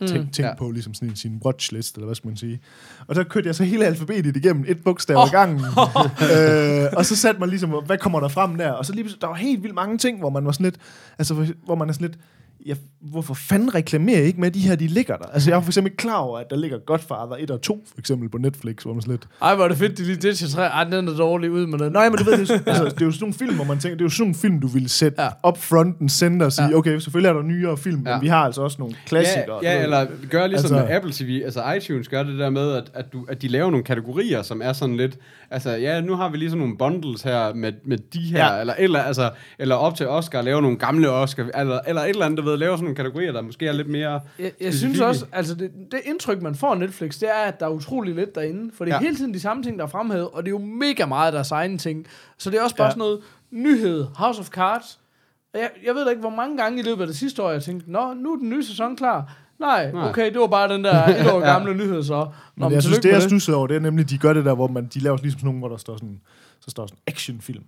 Speaker 3: ting, ting
Speaker 4: Ja.
Speaker 3: på, ligesom sådan en, sin watchlist, eller hvad skal man sige. Og så kørte jeg så hele alfabetet igennem, et bogstav oh. ad gangen. øh, og så satte man ligesom, hvad kommer der frem der? Og så lige, der var helt vildt mange ting, hvor man var sådan lidt, altså hvor- hvor man er sådan lidt, ja, hvorfor fanden reklamerer I ikke med, at de her, de ligger der? Altså, jeg var for eksempel klar over, at der ligger Godfather 1 og 2, for eksempel på Netflix, hvor man lidt,
Speaker 2: Ej, hvor er det fedt, de lige ditcher tre. Ej, den er dårlig ud med den.
Speaker 3: Nej, men du ved, det er, jo- altså, det er jo sådan nogle film, hvor man tænker, det er jo sådan nogle film, du ville sætte
Speaker 2: Ja.
Speaker 3: front en center og sige,
Speaker 2: Ja.
Speaker 3: okay, selvfølgelig er der nyere film,
Speaker 4: Ja.
Speaker 3: men vi har altså også nogle klassikere.
Speaker 4: Ja, ja, eller gør ligesom altså, med Apple TV, altså iTunes gør det der med, at, at, du, at de laver nogle kategorier, som er sådan lidt, altså ja, nu har vi lige sådan nogle bundles her med, med de her, ja. Eller, eller, altså, eller op til Oscar, lave nogle gamle Oscar, eller, eller et eller andet, ved, lave sådan nogle kategorier, der måske er lidt mere...
Speaker 2: Jeg, jeg synes også, altså det, det indtryk, man får af Netflix, det er, at der er utrolig lidt derinde. For det er
Speaker 4: Ja.
Speaker 2: ja. hele tiden de samme ting, der er fremhævet, og det er jo mega meget deres egne ting. Så det er også bare ja.
Speaker 3: Ja.
Speaker 2: sådan noget nyhed, House of Cards. Og Jeg, jeg ved da ikke, hvor mange gange i løbet af det sidste år, jeg tænkte, nå, nu er den nye sæson klar. Nej,
Speaker 4: Nej.
Speaker 2: okay, det var bare den der et år
Speaker 4: Ja.
Speaker 2: gamle nyhed så. Nå,
Speaker 3: Men jeg synes, det jeg stussede over, det er nemlig, de gør det der, hvor man, de laver ligesom sådan nogle, hvor der står sådan, så står sådan actionfilm.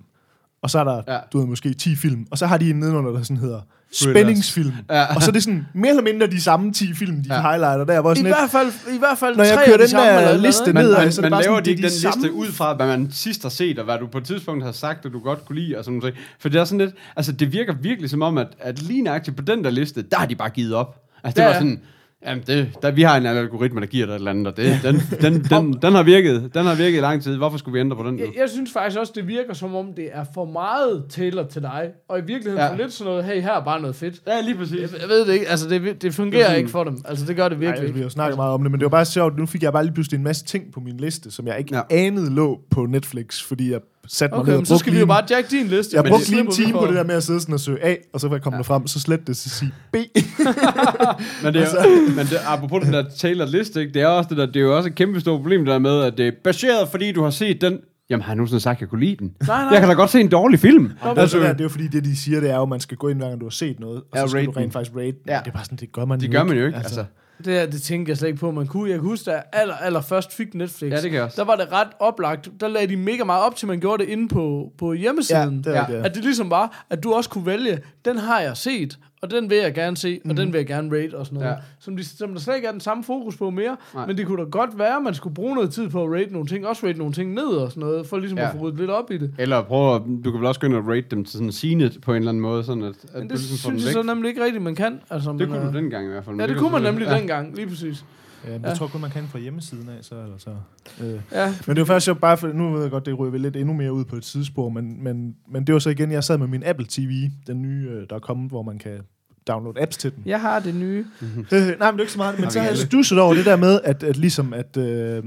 Speaker 3: Og så er der,
Speaker 4: Ja.
Speaker 3: du ved, måske 10 film. Og så har de en nedenunder, der sådan hedder spændingsfilm.
Speaker 4: Ja.
Speaker 3: Og så er det sådan mere eller mindre de samme 10 film, de
Speaker 4: Ja.
Speaker 3: highlighter der. Hvor
Speaker 2: I
Speaker 3: sådan lidt,
Speaker 2: hvert fald, i hvert fald
Speaker 3: Når jeg
Speaker 2: tre
Speaker 3: kører
Speaker 2: de
Speaker 3: den der liste.
Speaker 4: Man,
Speaker 3: ned,
Speaker 4: man,
Speaker 3: altså,
Speaker 4: man
Speaker 3: bare
Speaker 4: laver
Speaker 3: sådan,
Speaker 4: de ikke
Speaker 3: de
Speaker 4: den liste
Speaker 3: samme-
Speaker 4: ud fra, hvad man sidst har set, og hvad du på et tidspunkt har sagt, at du godt kunne lide, og sådan noget. For det er sådan lidt, altså det virker virkelig som om, at, at lige nøjagtigt på den der liste, der har de bare givet op. Altså det
Speaker 2: Ja,
Speaker 4: var sådan, jamen det, der, vi har en algoritme, der giver dig et eller andet, og det, den, den, den, den, har virket, den har virket i lang tid. Hvorfor skulle vi ændre på den nu?
Speaker 2: Jeg, jeg synes faktisk også, det virker som om, det er for meget tailor til dig. Og i virkeligheden
Speaker 4: Ja.
Speaker 2: for lidt sådan noget, hey, her er bare noget fedt.
Speaker 4: Ja, lige præcis.
Speaker 2: Jeg, jeg ved det ikke, altså det, det fungerer
Speaker 4: Det sådan-
Speaker 2: ikke for dem. Altså det gør det
Speaker 3: Nej,
Speaker 2: virkelig
Speaker 3: vi har snakket meget om det, men det var bare sjovt. Nu fik jeg bare lige pludselig en masse ting på min liste, som jeg ikke
Speaker 4: ja.
Speaker 3: anede lå på Netflix, fordi jeg satte mig
Speaker 2: Okay,
Speaker 3: ned
Speaker 2: men
Speaker 3: og
Speaker 2: så skal vi
Speaker 3: lige
Speaker 2: jo bare jack din liste.
Speaker 3: Jeg brugte lige en
Speaker 2: vi
Speaker 3: time på det der med at sidde sådan og søge A, og så var jeg kommet ja. frem, så slet det, så sige B.
Speaker 4: Men, det er,
Speaker 3: Altså-
Speaker 4: men det, apropos den der Taylor liste, ikke, det er også det der, det er jo også et kæmpe stort problem der med, at det er baseret, fordi du har set den. Jamen, har jeg nogensinde sagt, at jeg kunne lide den?
Speaker 2: Nej, nej.
Speaker 4: Jeg kan da godt se en dårlig film.
Speaker 3: Det er,
Speaker 4: Altså,
Speaker 3: det, er, det er jo fordi, det de siger, det er jo, at man skal gå ind, hver gang du har set noget, og
Speaker 4: Ja,
Speaker 3: så skal du
Speaker 4: den.
Speaker 3: rent faktisk rate den.
Speaker 4: Ja.
Speaker 3: Det er bare sådan, det gør man
Speaker 4: det
Speaker 3: jo
Speaker 4: gør man jo ikke. Altså,
Speaker 2: Det, her, det tænkte jeg slet ikke på, man kunne. Jeg kan huske, da jeg aller, aller først fik Netflix,
Speaker 4: Ja, det kan også.
Speaker 2: der var det ret oplagt. Der lagde de mega meget op til, man gjorde det inde på, på
Speaker 3: Ja,
Speaker 2: hjemmesiden.
Speaker 3: det
Speaker 4: Ja.
Speaker 3: ja. det.
Speaker 2: At det ligesom var, at du også kunne vælge, den har jeg set, og den vil jeg gerne se, og den vil jeg gerne rate og sådan noget.
Speaker 4: Ja.
Speaker 2: Som, de, som der slet ikke er den samme fokus på mere.
Speaker 4: Nej.
Speaker 2: Men det kunne da godt være, at man skulle bruge noget tid på at rate nogle ting, også rate nogle ting ned og sådan noget, for ligesom
Speaker 4: Ja.
Speaker 2: at få ryddet lidt op i det.
Speaker 4: Eller prøv at, du kan vel også gå ind og rate dem til sådan sine på en eller anden måde, sådan at, at
Speaker 2: Men det
Speaker 4: ligesom
Speaker 2: synes jeg så nemlig ikke rigtigt, man kan. Altså,
Speaker 4: Det
Speaker 2: man,
Speaker 4: kunne
Speaker 2: er-
Speaker 4: du dengang i hvert fald.
Speaker 2: Ja, det
Speaker 4: kan
Speaker 2: kunne man nemlig
Speaker 4: ja.
Speaker 2: dengang, lige præcis.
Speaker 3: Ja, men
Speaker 2: Ja.
Speaker 3: tror jeg kun, man kan fra hjemmesiden af, så. Eller så. Øh.
Speaker 2: Ja,
Speaker 3: Men det var faktisk jo bare, for, nu ved jeg godt, det ryger vi lidt endnu mere ud på et tidsspor, men, men, men det var så igen, jeg sad med min Apple TV, den nye, øh, der er kommet, hvor man kan downloade apps til den.
Speaker 2: jeg har det nye.
Speaker 3: Øh, nej, men det er ikke så meget. Men så har jeg stusset over det der med, at, at ligesom, at, øh,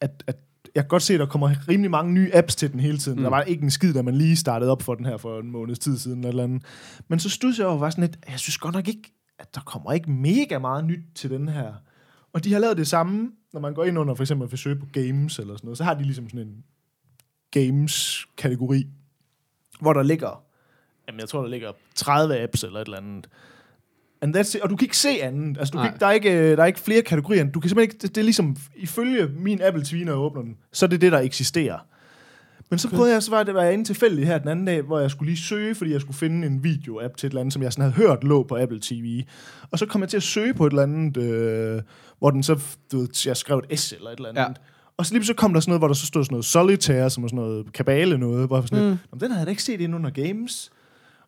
Speaker 3: at, at jeg kan godt se, at der kommer rimelig mange nye apps til den hele tiden.
Speaker 4: Mm.
Speaker 3: Der var ikke en skid, da man lige startede op for den her for en måneds tid siden. Eller andet. Men så studsede jeg over, var sådan lidt, jeg synes godt nok ikke, at der kommer ikke mega meget nyt til den her. Og de har lavet det samme, når man går ind under for eksempel at søge på games eller sådan noget, så har de ligesom sådan en games-kategori, hvor der ligger, jamen jeg tror, der ligger 30 apps eller et eller andet. And that's it. Og du kan ikke se andet. Altså, du kan
Speaker 4: Nej.
Speaker 3: ikke, der, er ikke, øh, der er ikke flere kategorier. Du kan simpelthen ikke, det, det er ligesom, ifølge min Apple TV, når jeg åbner den, så er det det, der eksisterer. Men så prøvede jeg, så var det var jeg inde her den anden dag, hvor jeg skulle lige søge, fordi jeg skulle finde en video-app til et eller andet, som jeg sådan havde hørt lå på Apple TV. Og så kom jeg til at søge på et eller andet, øh, hvor den så, du ved, jeg skrev et S eller et eller andet.
Speaker 4: Ja.
Speaker 3: Og så lige så kom der sådan noget, hvor der så stod sådan noget solitaire, som er sådan noget kabale noget, hvor jeg var sådan mm. lidt, den havde jeg da ikke set ind under games.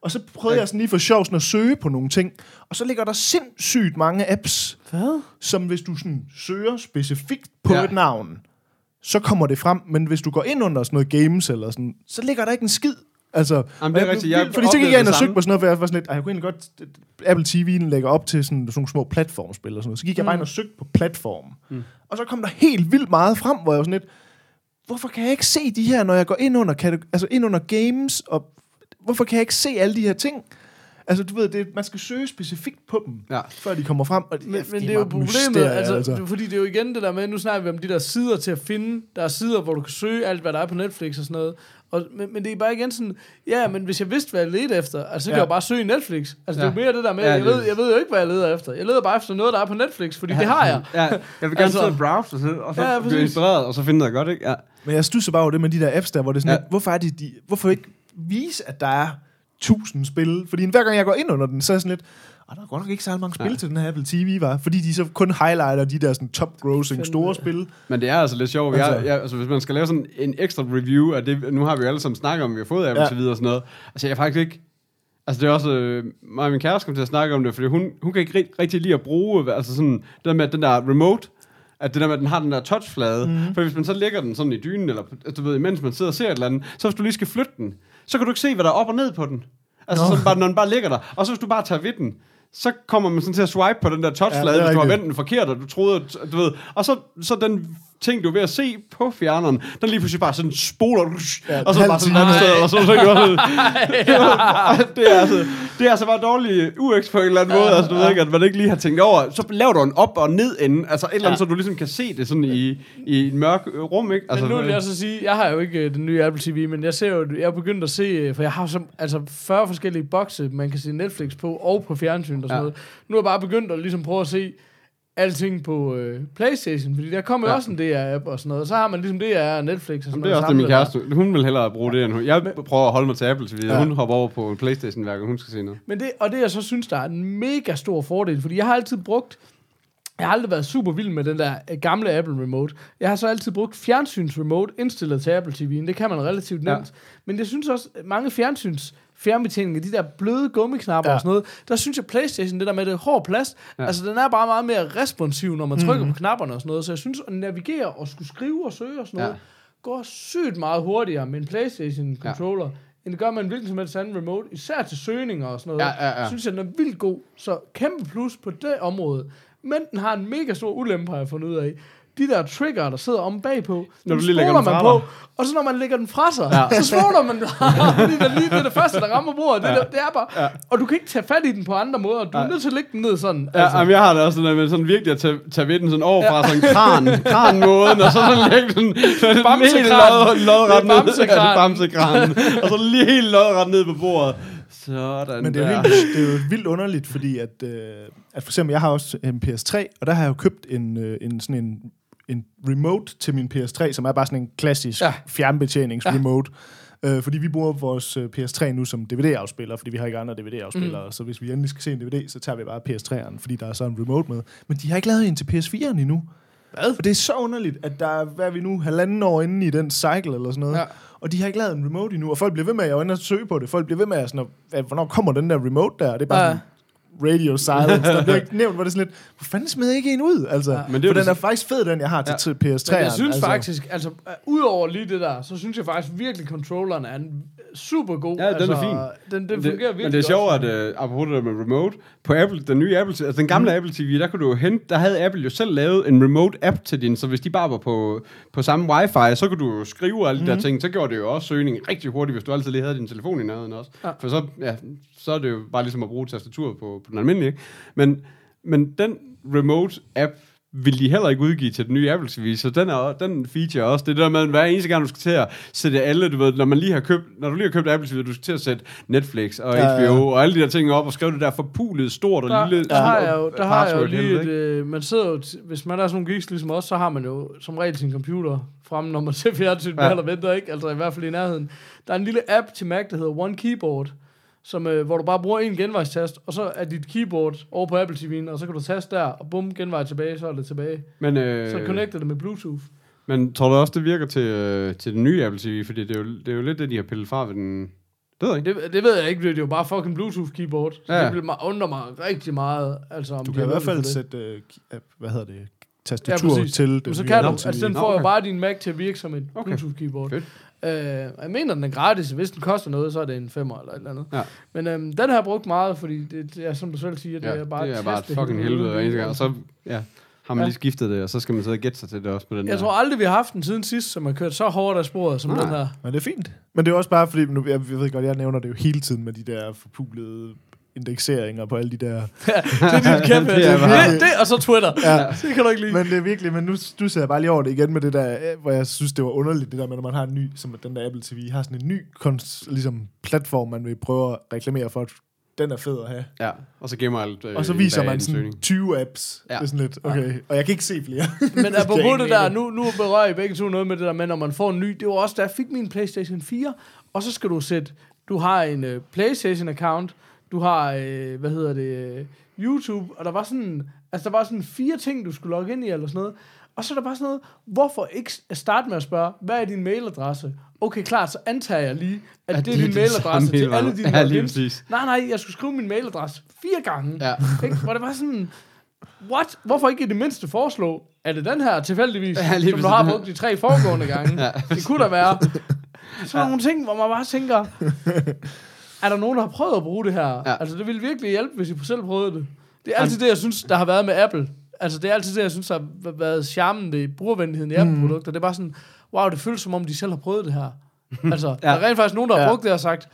Speaker 3: Og så prøvede
Speaker 4: Ja.
Speaker 3: jeg sådan lige for sjov sådan at søge på nogle ting, og så ligger der sindssygt mange apps,
Speaker 2: Hvad?
Speaker 3: som hvis du sådan søger specifikt på
Speaker 4: ja.
Speaker 3: et navn, så kommer det frem, men hvis du går ind under sådan noget games eller sådan, så ligger der ikke en skid. Altså,
Speaker 4: Jamen, det er
Speaker 3: jeg
Speaker 4: rigtigt. Jeg
Speaker 3: fordi så gik jeg ind og søgte på sådan noget, for jeg var sådan lidt, "Ej, jeg kunne egentlig godt, Apple TV'en lægger op til sådan, sådan nogle små platformspil og sådan noget. Så gik jeg bare ind og søgte på platform.
Speaker 4: Mm.
Speaker 3: Og så kom der helt vildt meget frem, hvor jeg var sådan lidt, hvorfor kan jeg ikke se de her, når jeg går ind under, kateg- altså ind under games, og hvorfor kan jeg ikke se alle de her ting? Altså, du ved, det, man skal søge specifikt på dem,
Speaker 4: Ja.
Speaker 3: før de kommer frem. Og,
Speaker 2: Men,
Speaker 3: ja,
Speaker 2: men det er jo problemet, altså, altså. Det, er fordi det er jo igen det der med, nu snakker vi om de der sider til at finde, der er sider, hvor du kan søge alt, hvad der er på Netflix og sådan noget, og, men, men det er bare igen sådan, ja, men hvis jeg vidste, hvad jeg ledte efter, altså, så kan
Speaker 3: Ja.
Speaker 2: jeg jo bare søge i Netflix. Altså, ja. det er
Speaker 4: Ja.
Speaker 2: jo mere det der med,
Speaker 4: Ja,
Speaker 2: jeg, ved, jeg ved jo ikke, hvad jeg leder efter. Jeg leder bare efter noget, der er på Netflix, fordi det har jeg.
Speaker 4: Ja, jeg vil gerne
Speaker 2: Altså-
Speaker 4: sidde og browse, og så, og så
Speaker 2: Ja,
Speaker 4: ja,
Speaker 2: ja,
Speaker 4: blive inspireret, og så finde noget godt, ikke? Ja.
Speaker 3: Men jeg stusser bare over det med de der apps der, hvor det er sådan,
Speaker 4: Ja.
Speaker 3: ja. hvorfor er det, de, hvorfor ikke vise, at der er tusind spil? Fordi hver gang jeg går ind under den, så er jeg sådan lidt, og der er godt nok ikke særlig mange spil
Speaker 4: Nej.
Speaker 3: til den her Apple TV, var, fordi de så kun highlighter de der sådan top-grossing store spil.
Speaker 4: Men det er altså lidt sjovt.
Speaker 3: Altså-
Speaker 4: Jeg, jeg, altså, hvis man skal lave sådan en ekstra review af det, nu har vi jo alle sammen snakket om, vi har fået Apple
Speaker 3: Ja.
Speaker 4: TV og sådan noget. Altså, jeg er faktisk ikke... Altså, det er også... Øh, mig og min kæreste kom til at snakke om det, fordi hun, hun kan ikke ri- rigtig lide at bruge, altså sådan, det der med, at den der remote, at det der med, at den har den der touchflade. Mm. For hvis man så lægger den sådan i dynen, eller du ved, imens man sidder og ser et eller andet, så hvis du lige skal flytte den, så kan du ikke se, hvad der er op og ned på den. Altså, sådan bare, når den bare ligger der. Og så hvis du bare tager ved den, så kommer man sådan til at swipe på den der touchflade,
Speaker 3: Ja,
Speaker 4: hvis du har vendt den forkert, og du troede, at, du ved, og så, så den ting, du er ved at se på fjerneren, den lige pludselig bare sådan spoler,
Speaker 3: Ja,
Speaker 4: og så bare sådan et andet sted, og så, så, så, så det, er altså, det er altså bare dårlig UX på en eller anden måde, altså du ved ikke, at man ikke lige har tænkt over, så laver du en op- og ned ende, altså et eller andet, så du ligesom kan se det sådan i, i et mørk øh, rum, ikke? Altså,
Speaker 2: Men nu vil jeg så sige, jeg har jo ikke øh, den nye Apple TV, men jeg ser jo, jeg er begyndt at se, øh, for jeg har så, altså 40 forskellige bokse, man kan se Netflix på, og på fjernsyn og sådan
Speaker 4: Ja.
Speaker 2: ja. noget. Nu er jeg bare begyndt at ligesom prøve at se alting på øh, Playstation, fordi der kommer
Speaker 4: Ja.
Speaker 2: også en DR-app og sådan noget, og så har man ligesom DR og Netflix og sådan
Speaker 4: Jamen, det er også det, min
Speaker 2: samlet der.
Speaker 4: kæreste. Hun vil hellere bruge det, end hun. Jeg prøver at holde mig til Apple TV.
Speaker 3: Ja.
Speaker 4: Ja. Hun hopper over på Playstation hver gang, hun skal se noget.
Speaker 2: Men det, og det jeg så synes, der er en mega stor fordel, fordi jeg har altid brugt, jeg har aldrig været super vild med den der øh, gamle Apple Remote. Jeg har så altid brugt fjernsyns remote indstillet til Apple TV'en. Det kan man relativt
Speaker 4: Ja.
Speaker 2: nemt. Men jeg synes også, at mange fjernsyns fjernbetjeninger, de der bløde gummiknapper ja.
Speaker 3: Ja.
Speaker 2: og sådan noget, der synes jeg Playstation, det der med det hård plast, ja.
Speaker 4: Ja.
Speaker 2: altså den er bare meget mere responsiv, når man trykker mm. på knapperne og sådan noget. Så jeg synes, at navigere og skulle skrive og søge og sådan
Speaker 4: Ja.
Speaker 2: noget, går sygt meget hurtigere med en Playstation
Speaker 4: Ja.
Speaker 2: controller, end det gør med en hvilken som helst anden remote, især til søgninger og sådan noget
Speaker 4: Ja, ja, ja.
Speaker 2: synes jeg, den er vildt god. Så kæmpe plus på det område. Men den har en mega stor ulempe, har jeg fundet ud af. De der trigger, der sidder om bagpå,
Speaker 4: Når du lige lægger den
Speaker 2: man på, og så når man lægger den fra sig,
Speaker 4: Ja.
Speaker 2: så spoler man den. fordi det er lige det, er det første, der rammer bordet. Det,
Speaker 4: Ja.
Speaker 2: det er bare,
Speaker 4: Ja.
Speaker 2: Og du kan ikke tage fat i den på andre måder. Du er
Speaker 4: Ja.
Speaker 2: nødt til at lægge den ned sådan.
Speaker 4: Ja, altså. jamen, jeg har det også sådan, med sådan virkelig at tage, tage ved den sådan overfra, ja. sådan kran, kranmåden, og så sådan lægge den helt
Speaker 2: Bamsekran.
Speaker 4: lod, lodret
Speaker 2: er
Speaker 4: ned.
Speaker 2: bamsekran.
Speaker 4: Bamsekranen. og så lige helt lodret ned på bordet. Sådan
Speaker 3: Men det er, jo
Speaker 4: der.
Speaker 3: helt, det er jo vildt underligt, fordi at, øh, at for eksempel, jeg har også en PS3, og der har jeg jo købt en, øh, en sådan en, en remote til min PS3, som er bare sådan en klassisk
Speaker 2: Ja.
Speaker 3: ja. fjernbetjenings-remote. Øh, fordi vi bruger vores øh, PS3 nu som DVD-afspiller, fordi vi har ikke andre DVD-afspillere. Mm. Så hvis vi endelig skal se en DVD, så tager vi bare PS3'eren, fordi der er så en remote med. Men de har ikke lavet en til PS4'eren endnu.
Speaker 2: Hvad?
Speaker 3: Og det er så underligt, at der er, hvad er vi nu, halvanden år inde i den cycle eller sådan noget.
Speaker 2: Ja.
Speaker 3: Ja. Og de har ikke lavet en remote endnu, og folk bliver ved med at og søge på det. Folk bliver ved med at sådan, at, hvornår kommer den der remote der? Og det er bare
Speaker 2: Ja.
Speaker 3: ja. sådan, radio silence. Der bliver ikke nævnt, hvor det er sådan lidt, hvor fanden jeg ikke en ud? Altså,
Speaker 2: Ja.
Speaker 4: Men det er
Speaker 3: for den er faktisk fed, den jeg har til,
Speaker 4: Ja.
Speaker 3: til PS3'eren.
Speaker 2: Men jeg synes
Speaker 3: altså.
Speaker 2: faktisk, altså, uh, udover lige det der, så synes jeg faktisk virkelig, controlleren er en super god.
Speaker 4: Ja, den er
Speaker 2: altså,
Speaker 4: fin.
Speaker 2: Den, den fungerer
Speaker 4: det,
Speaker 2: virkelig
Speaker 4: men det er sjovt, at uh, apropos det med remote, på Apple, den nye Apple, altså den gamle mm. Apple TV, der kunne du jo hente, der havde Apple jo selv lavet en remote app til din, så hvis de bare var på, på samme wifi, så kunne du jo skrive alle de
Speaker 2: Mhm.
Speaker 4: der ting, så gjorde det jo også søgning rigtig hurtigt, hvis du altid lige havde din telefon i nærheden også.
Speaker 2: Ja.
Speaker 4: For så, ja, så er det jo bare ligesom at bruge tastatur på, på den almindelige? Men, men den remote app, vil de heller ikke udgive til den nye Apple TV, så den, er, den feature er også det der med, at hver eneste gang du skal til at sætte alle, du ved, når man lige har købt, når du lige har købt Apple TV, du skal til at sætte Netflix og
Speaker 3: Ja, ja.
Speaker 4: HBO og alle de der ting op og skrive det der forpulet stort og
Speaker 2: der,
Speaker 4: lille
Speaker 2: der, har jeg jo, der har jeg jo lige et, øh, man sidder jo, t- hvis man er sådan nogle geeks ligesom os, så har man jo som regel sin computer fremme, når man ser fjernsyn
Speaker 4: Ja.
Speaker 2: ja. eller venter, ikke? Altså i hvert fald i nærheden. Der er en lille app til Mac, der hedder One Keyboard, som, øh, hvor du bare bruger en genvejstast, og så er dit keyboard over på Apple TV'en, og så kan du taste der, og bum, genvej tilbage, så er det tilbage.
Speaker 4: Men,
Speaker 2: Så
Speaker 4: øh,
Speaker 2: connecter det med Bluetooth.
Speaker 4: men tror du også, det virker til, øh, til den nye Apple TV? Fordi det er, jo, det er jo lidt det, de har pillet fra ved den... Det ved jeg ikke.
Speaker 2: Det, det ved jeg ikke, det er jo bare fucking Bluetooth keyboard. Så
Speaker 4: Ja.
Speaker 2: ja. det vil mig, undre mig rigtig meget. Altså, om
Speaker 3: Du kan i hvert fald sætte, øh, hvad hedder det,
Speaker 2: Ja,
Speaker 3: tastatur
Speaker 2: præcis.
Speaker 3: til
Speaker 2: Men
Speaker 3: den
Speaker 2: så kan du, altså den får jo bare din Mac til at virke som et
Speaker 4: Okay.
Speaker 2: Bluetooth keyboard.
Speaker 4: Fedt.
Speaker 2: Øh, jeg mener, den er gratis. Hvis den koster noget, så er det en femmer eller et eller andet.
Speaker 4: Ja.
Speaker 2: Men øhm, den har jeg brugt meget, fordi det, det er, som du selv siger, det
Speaker 4: Ja,
Speaker 2: er bare
Speaker 4: det er bare et fucking helvede hver eneste gang. Og så ja, har man
Speaker 2: Ja.
Speaker 4: lige skiftet det, og så skal man sidde og gætte sig til det også på den
Speaker 2: Jeg
Speaker 4: der.
Speaker 2: tror aldrig, vi har haft den siden sidst, som har kørt så hårdt af sporet som
Speaker 4: Nej.
Speaker 2: den her.
Speaker 3: Men det er fint. Men det er også bare, fordi nu, jeg, jeg ved godt, jeg nævner det jo hele tiden med de der forpulede indekseringer på alle de der...
Speaker 2: Det er dit kæmpe.
Speaker 4: Det er bare-
Speaker 2: det, det, og så Twitter.
Speaker 3: Ja.
Speaker 2: Det kan du ikke lide.
Speaker 3: Men det er virkelig, men nu, nu ser jeg bare lige over det igen med det der, øh, hvor jeg synes, det var underligt, det der med, når man har en ny, som den der Apple TV, har sådan en ny kons, ligesom, platform, man vil prøve at reklamere for, at den er fed at have.
Speaker 4: Ja, og så gemmer alt. Øh,
Speaker 3: Og så viser man sådan
Speaker 4: søgning.
Speaker 3: 20 apps.
Speaker 4: Ja.
Speaker 3: Det er sådan lidt, okay. Og jeg kan ikke se flere.
Speaker 2: Men apropos det der, nu, nu berører I begge to noget med det der med, når man får en ny. Det var også, da jeg fik min PlayStation 4, og så skal du sætte, du har en uh, PlayStation-account, du har, uh, hvad hedder det, uh, YouTube, og der var sådan, altså der var sådan fire ting, du skulle logge ind i, eller sådan noget. Og så er der bare sådan noget, hvorfor ikke starte med at spørge, hvad er din mailadresse? Okay, klart, så antager jeg lige, at
Speaker 4: Ja,
Speaker 2: det er din mailadresse til alle dine
Speaker 4: Ja, lige præcis.
Speaker 2: Nej, nej, jeg skulle skrive min mailadresse fire gange.
Speaker 4: Ja.
Speaker 2: Ikke? Hvor det var sådan, what? Hvorfor ikke i det mindste foreslå, er det den her tilfældigvis,
Speaker 4: Ja,
Speaker 2: ja, som du har brugt de tre foregående gange?
Speaker 4: Ja.
Speaker 2: Det kunne da være. Så er nogle ting, hvor man bare tænker, er der nogen, der har prøvet at bruge det her?
Speaker 4: Ja.
Speaker 2: Ja. Altså, det ville virkelig hjælpe, hvis I selv prøvede det. Det er altid det, jeg synes, der har været med Apple. Altså, det er altid det, jeg synes, der har været charmen ved brugervenligheden i Apple-produkter. Det er bare sådan, wow, det føles som om, de selv har prøvet det her. Altså, ja. der er rent faktisk nogen, der har
Speaker 3: Ja.
Speaker 2: brugt det og sagt,